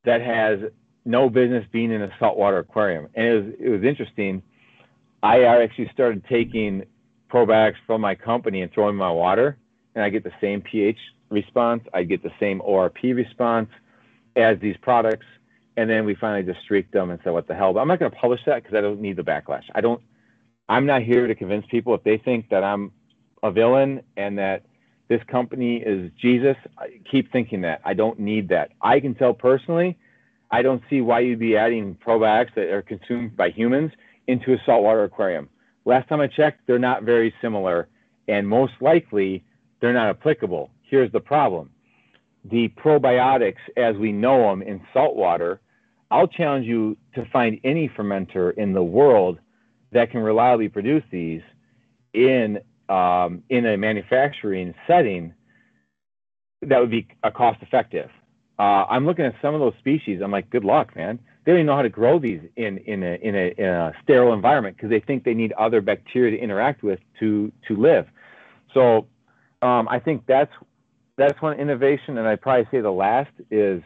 that has no business being in a saltwater aquarium. And it was, it was interesting. I actually started taking probiotics from my company and throwing my water, and I get the same pH response. I get the same ORP response as these products. And then we finally just streaked them and said, "What the hell?" But I'm not going to publish that because I don't need the backlash. I don't. I'm not here to convince people. If they think that I'm a villain and that this company is Jesus, I keep thinking that. I don't need that. I can tell personally, I don't see why you'd be adding probiotics that are consumed by humans into a saltwater aquarium. Last time I checked, they're not very similar, and most likely they're not applicable. Here's the problem the probiotics as we know them in saltwater, I'll challenge you to find any fermenter in the world that can reliably produce these in um, in a manufacturing setting that would be a cost effective. Uh, I'm looking at some of those species. I'm like, good luck, man. They don't even know how to grow these in in a in a, in a sterile environment because they think they need other bacteria to interact with to to live. So um, I think that's that's one innovation, and I'd probably say the last is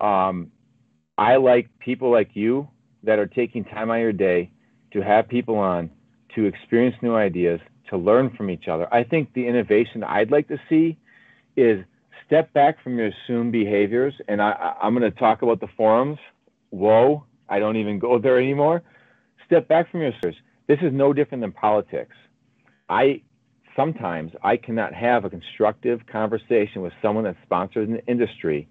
um, I like people like you that are taking time out of your day to have people on to experience new ideas, to learn from each other. I think the innovation I'd like to see is step back from your assumed behaviors. And I, I'm going to talk about the forums. Whoa, I don't even go there anymore. Step back from your assumptions. This is no different than politics. I sometimes I cannot have a constructive conversation with someone that's sponsored in the industry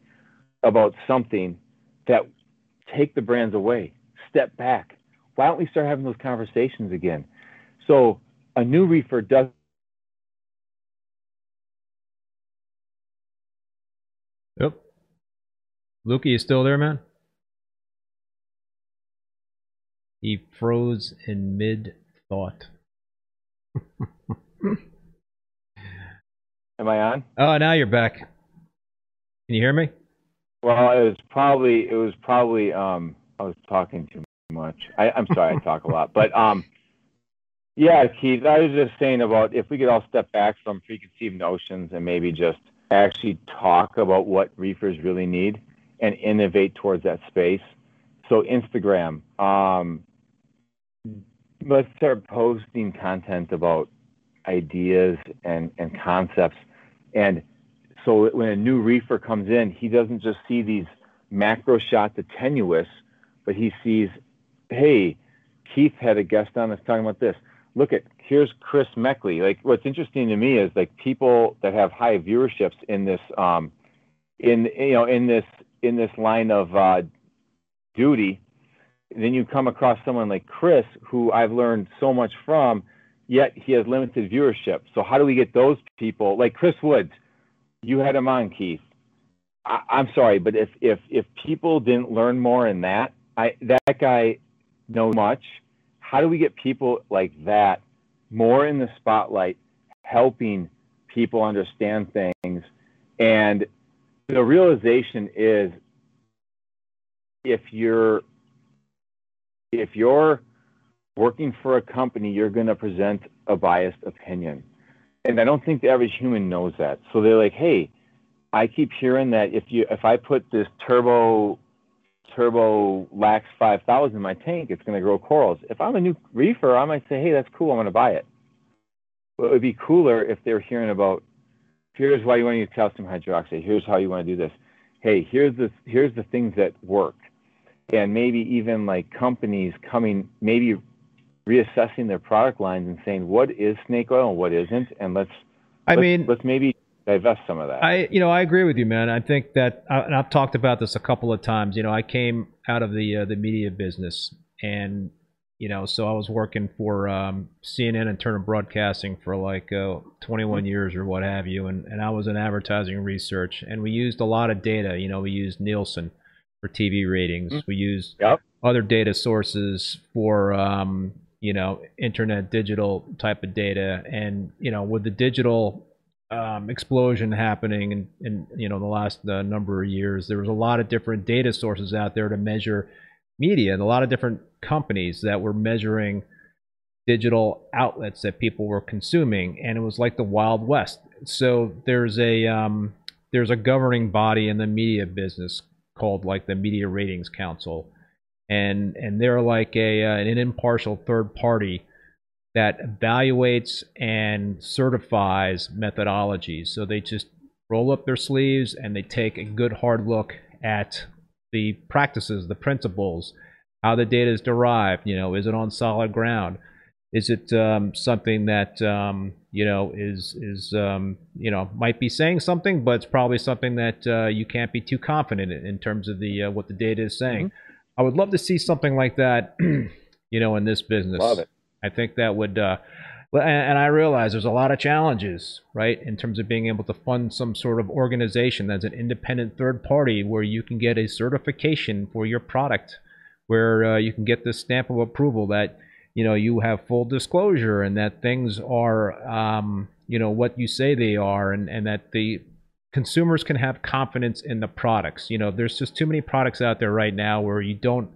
about something that take the brands away. Step back. Why don't we start having those conversations again? So a new reefer does Yep. Luke, you still there, man? He froze in mid thought. Am I on? Oh, now you're back. Can you hear me? Well, it was probably it was probably um I was talking too much. I, I'm sorry, I talk a lot, but um yeah, Keith, I was just saying about if we could all step back from preconceived notions and maybe just actually talk about what reefers really need and innovate towards that space. So Instagram, um, let's start posting content about ideas and, and concepts. And so when a new reefer comes in, he doesn't just see these macro shots of tenuis, but he sees, hey, Keith had a guest on that's talking about this. Look at here's Chris Meckley. Like what's interesting to me is like people that have high viewerships in this um in you know in this in this line of uh, duty. Then you come across someone like Chris, who I've learned so much from, yet he has limited viewership. So how do we get those people like Chris Woods? You had him on, Keith. I, am sorry, but if if if people didn't learn more in that, I that guy knows much. How do we get people like that more in the spotlight, helping people understand things? And the realization is, if you're if you're working for a company, you're going to present a biased opinion. And I don't think the average human knows that. So they're like, hey, I keep hearing that if you if I put this turbo turbo lax 5000 in my tank, it's going to grow corals. If I'm a new reefer, I might say, hey, that's cool. I'm going to buy it. But it would be cooler if they're hearing about here's why you want to use calcium hydroxide. Here's how you want to do this. Hey, here's the here's the things that work. And maybe even like companies coming, maybe reassessing their product lines and saying what is snake oil and what isn't, and let's. I let's, mean, let's maybe divest some of that. I, you know, I agree with you, man. I think that, uh, and I've talked about this a couple of times. You know, I came out of the uh, the media business, and you know, so I was working for um, CNN and Turner Broadcasting for like uh, 21 mm-hmm. years or what have you, and and I was in advertising research, and we used a lot of data. You know, we used Nielsen for TV ratings. Mm-hmm. We used yep. other data sources for um, you know internet digital type of data and you know with the digital um, explosion happening in, in you know the last uh, number of years there was a lot of different data sources out there to measure media and a lot of different companies that were measuring digital outlets that people were consuming, and it was like the Wild West. So there's a um, there's a governing body in the media business called like the Media Ratings Council, and and they're like a uh, an impartial third party that evaluates and certifies methodologies. So they just roll up their sleeves and they take a good hard look at the practices, the principles, how the data is derived. You know, is it on solid ground? Is it um, something that um, you know is is um, you know might be saying something, but it's probably something that uh, you can't be too confident in, in terms of the uh, what the data is saying. Mm-hmm. I would love to see something like that, you know, in this business. Love it. I think that would, uh, and I realize there's a lot of challenges, right, in terms of being able to fund some sort of organization that's an independent third party where you can get a certification for your product, where uh, you can get this stamp of approval that you know you have full disclosure and that things are um, you know what you say they are and, and that the consumers can have confidence in the products. You know there's just too many products out there right now where you don't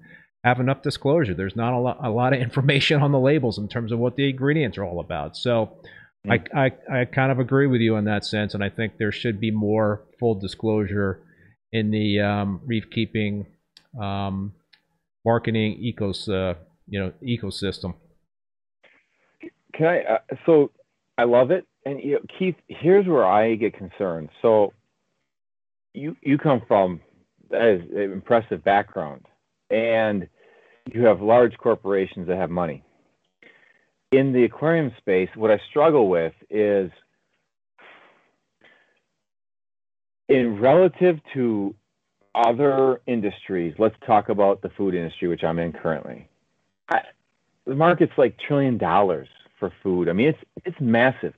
have enough disclosure. There's not a lot, a lot of information on the labels in terms of what the ingredients are all about. So mm. I, I, I kind of agree with you in that sense, and I think there should be more full disclosure in the um, reef keeping um, marketing ecos, uh, you know, ecosystem. Can I? Uh, so I love it, and you know, Keith, here's where I get concerned. So you you come from that is an impressive background, and you have large corporations that have money. In the aquarium space, what I struggle with is in relative to other industries, let's talk about the food industry, which I'm in currently. I, the market's like trillion dollars for food. I mean, it's it's massive.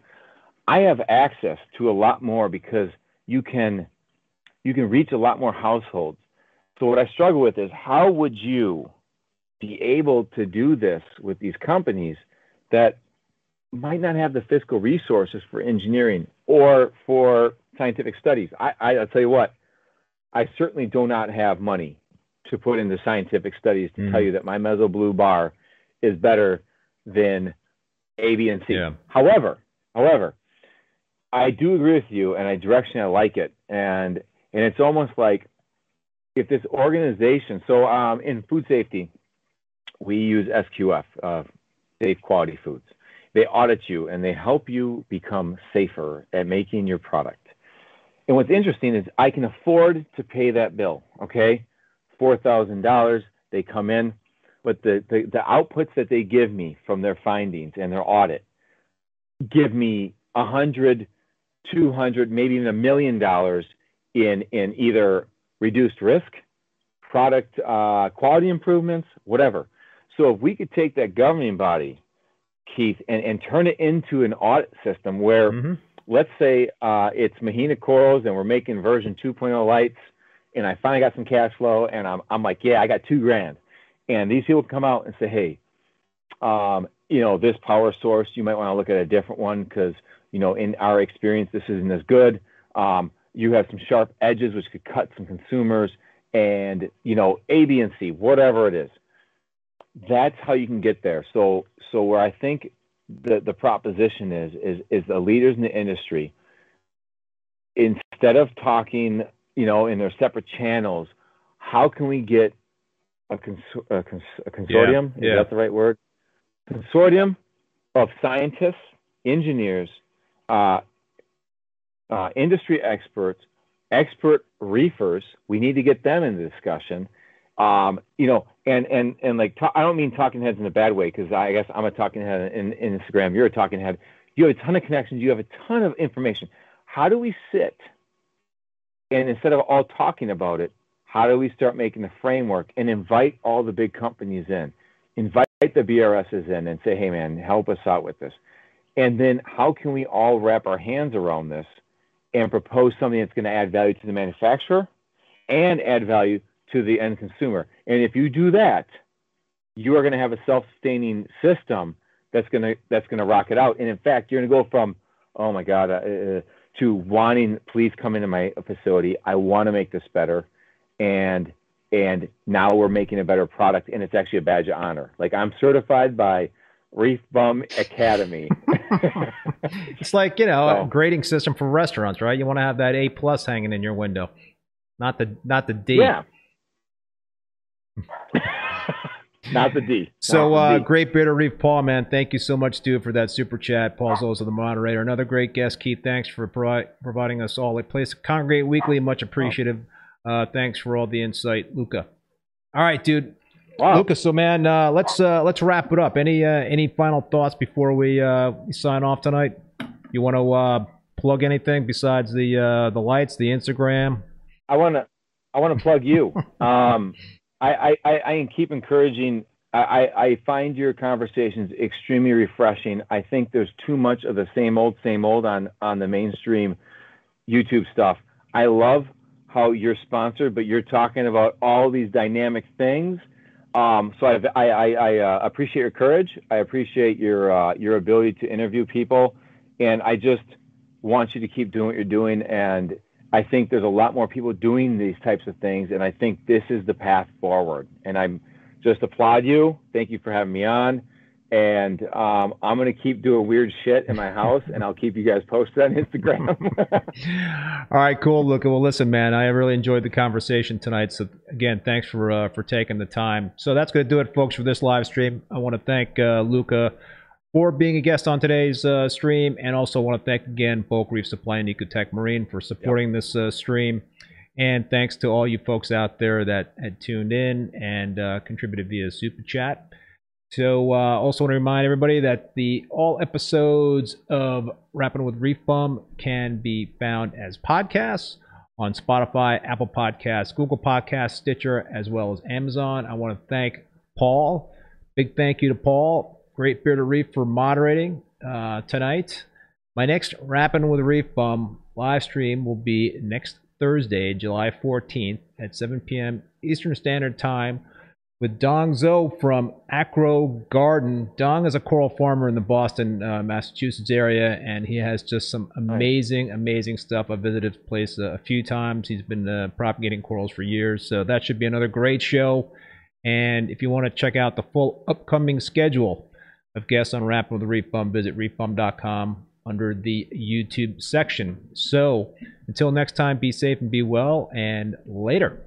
I have access to a lot more because you can you can reach a lot more households. So what I struggle with is how would you be able to do this with these companies that might not have the fiscal resources for engineering or for scientific studies. I, I, will tell you what, I certainly do not have money to put into scientific studies to mm. tell you that my Meso Blue bar is better than A, B, and C. Yeah. However, however, I do agree with you, and I directionally like it, and and it's almost like if this organization. So um, in food safety, we use SQF, uh, Safe Quality Foods. They audit you and they help you become safer at making your product. And what's interesting is I can afford to pay that bill. Okay, four thousand dollars. They come in, but the, the the outputs that they give me from their findings and their audit give me a hundred, two hundred, maybe even a million dollars in in either reduced risk, product uh, quality improvements, whatever. So if we could take that governing body, Keith, and, and turn it into an audit system where, mm-hmm. let's say uh, it's Mahina corals and we're making version 2.0 lights, and I finally got some cash flow, and I'm, I'm like, yeah, I got two grand. And these people come out and say, hey, um, you know, this power source, you might want to look at a different one because, you know, in our experience, this isn't as good. Um, you have some sharp edges which could cut some consumers and, you know, A, B, and C, whatever it is that's how you can get there. So so where I think the the proposition is is is the leaders in the industry instead of talking you know in their separate channels, how can we get a, cons- a, cons- a consortium? Yeah, yeah. Is that the right word? Consortium of scientists, engineers, uh, uh, industry experts, expert reefers. We need to get them in the discussion um, you know, and and and like I don't mean talking heads in a bad way because I guess I'm a talking head in, in Instagram. You're a talking head. You have a ton of connections. You have a ton of information. How do we sit and instead of all talking about it, how do we start making the framework and invite all the big companies in, invite the BRSs in, and say, hey man, help us out with this. And then how can we all wrap our hands around this and propose something that's going to add value to the manufacturer and add value to the end consumer. And if you do that, you are going to have a self-sustaining system that's going to that's going to rock it out. And in fact, you're going to go from oh my god uh, uh, to wanting please come into my facility. I want to make this better, and and now we're making a better product, and it's actually a badge of honor. Like I'm certified by Reef Bum Academy. it's like you know so, a grading system for restaurants, right? You want to have that A plus hanging in your window, not the not the D. Yeah. not the D. So uh, D. great Bearded Reef, Paul, man. Thank you so much, dude, for that super chat. Paul's also the moderator. Another great guest, Keith. Thanks for pro- providing us all a place to congregate weekly. Much appreciative. Uh, thanks for all the insight, Luca. All right, dude. Wow. Lucas, so man, uh, let's uh, let's wrap it up. Any uh, any final thoughts before we uh, sign off tonight? You want to uh, plug anything besides the uh, the lights, the Instagram? I want to I want to plug you. um, I, I, I keep encouraging. I, I find your conversations extremely refreshing. I think there's too much of the same old, same old on on the mainstream YouTube stuff. I love how you're sponsored, but you're talking about all these dynamic things um, so I, I, I, I uh, appreciate your courage. I appreciate your uh, your ability to interview people, and I just want you to keep doing what you're doing. And I think there's a lot more people doing these types of things, and I think this is the path forward. And I'm just applaud you. Thank you for having me on and um, I'm gonna keep doing weird shit in my house, and I'll keep you guys posted on Instagram. All right, cool, Luca. Well, listen, man, I really enjoyed the conversation tonight. So again, thanks for uh, for taking the time. So that's gonna do it, folks, for this live stream. I want to thank uh, Luca for being a guest on today's uh, stream, and also want to thank again Bulk Reef Supply and Ecotech Marine for supporting yep. this uh, stream. And thanks to all you folks out there that had tuned in and uh, contributed via Super Chat. So, uh, also want to remind everybody that the all episodes of Rapping with Reef Bum can be found as podcasts on Spotify, Apple Podcasts, Google Podcasts, Stitcher, as well as Amazon. I want to thank Paul. Big thank you to Paul, Great Bearded Reef, for moderating uh, tonight. My next Rapping with Reef Bum live stream will be next Thursday, July 14th at 7 p.m. Eastern Standard Time with Dong Zhou from Acro Garden. Dong is a coral farmer in the Boston, uh, Massachusetts area, and he has just some amazing, amazing stuff. I visited his place a, a few times. He's been uh, propagating corals for years, so that should be another great show. And if you want to check out the full upcoming schedule of guests on Rapping with Bum, visit reefbum.com under the YouTube section. So until next time, be safe and be well, and later.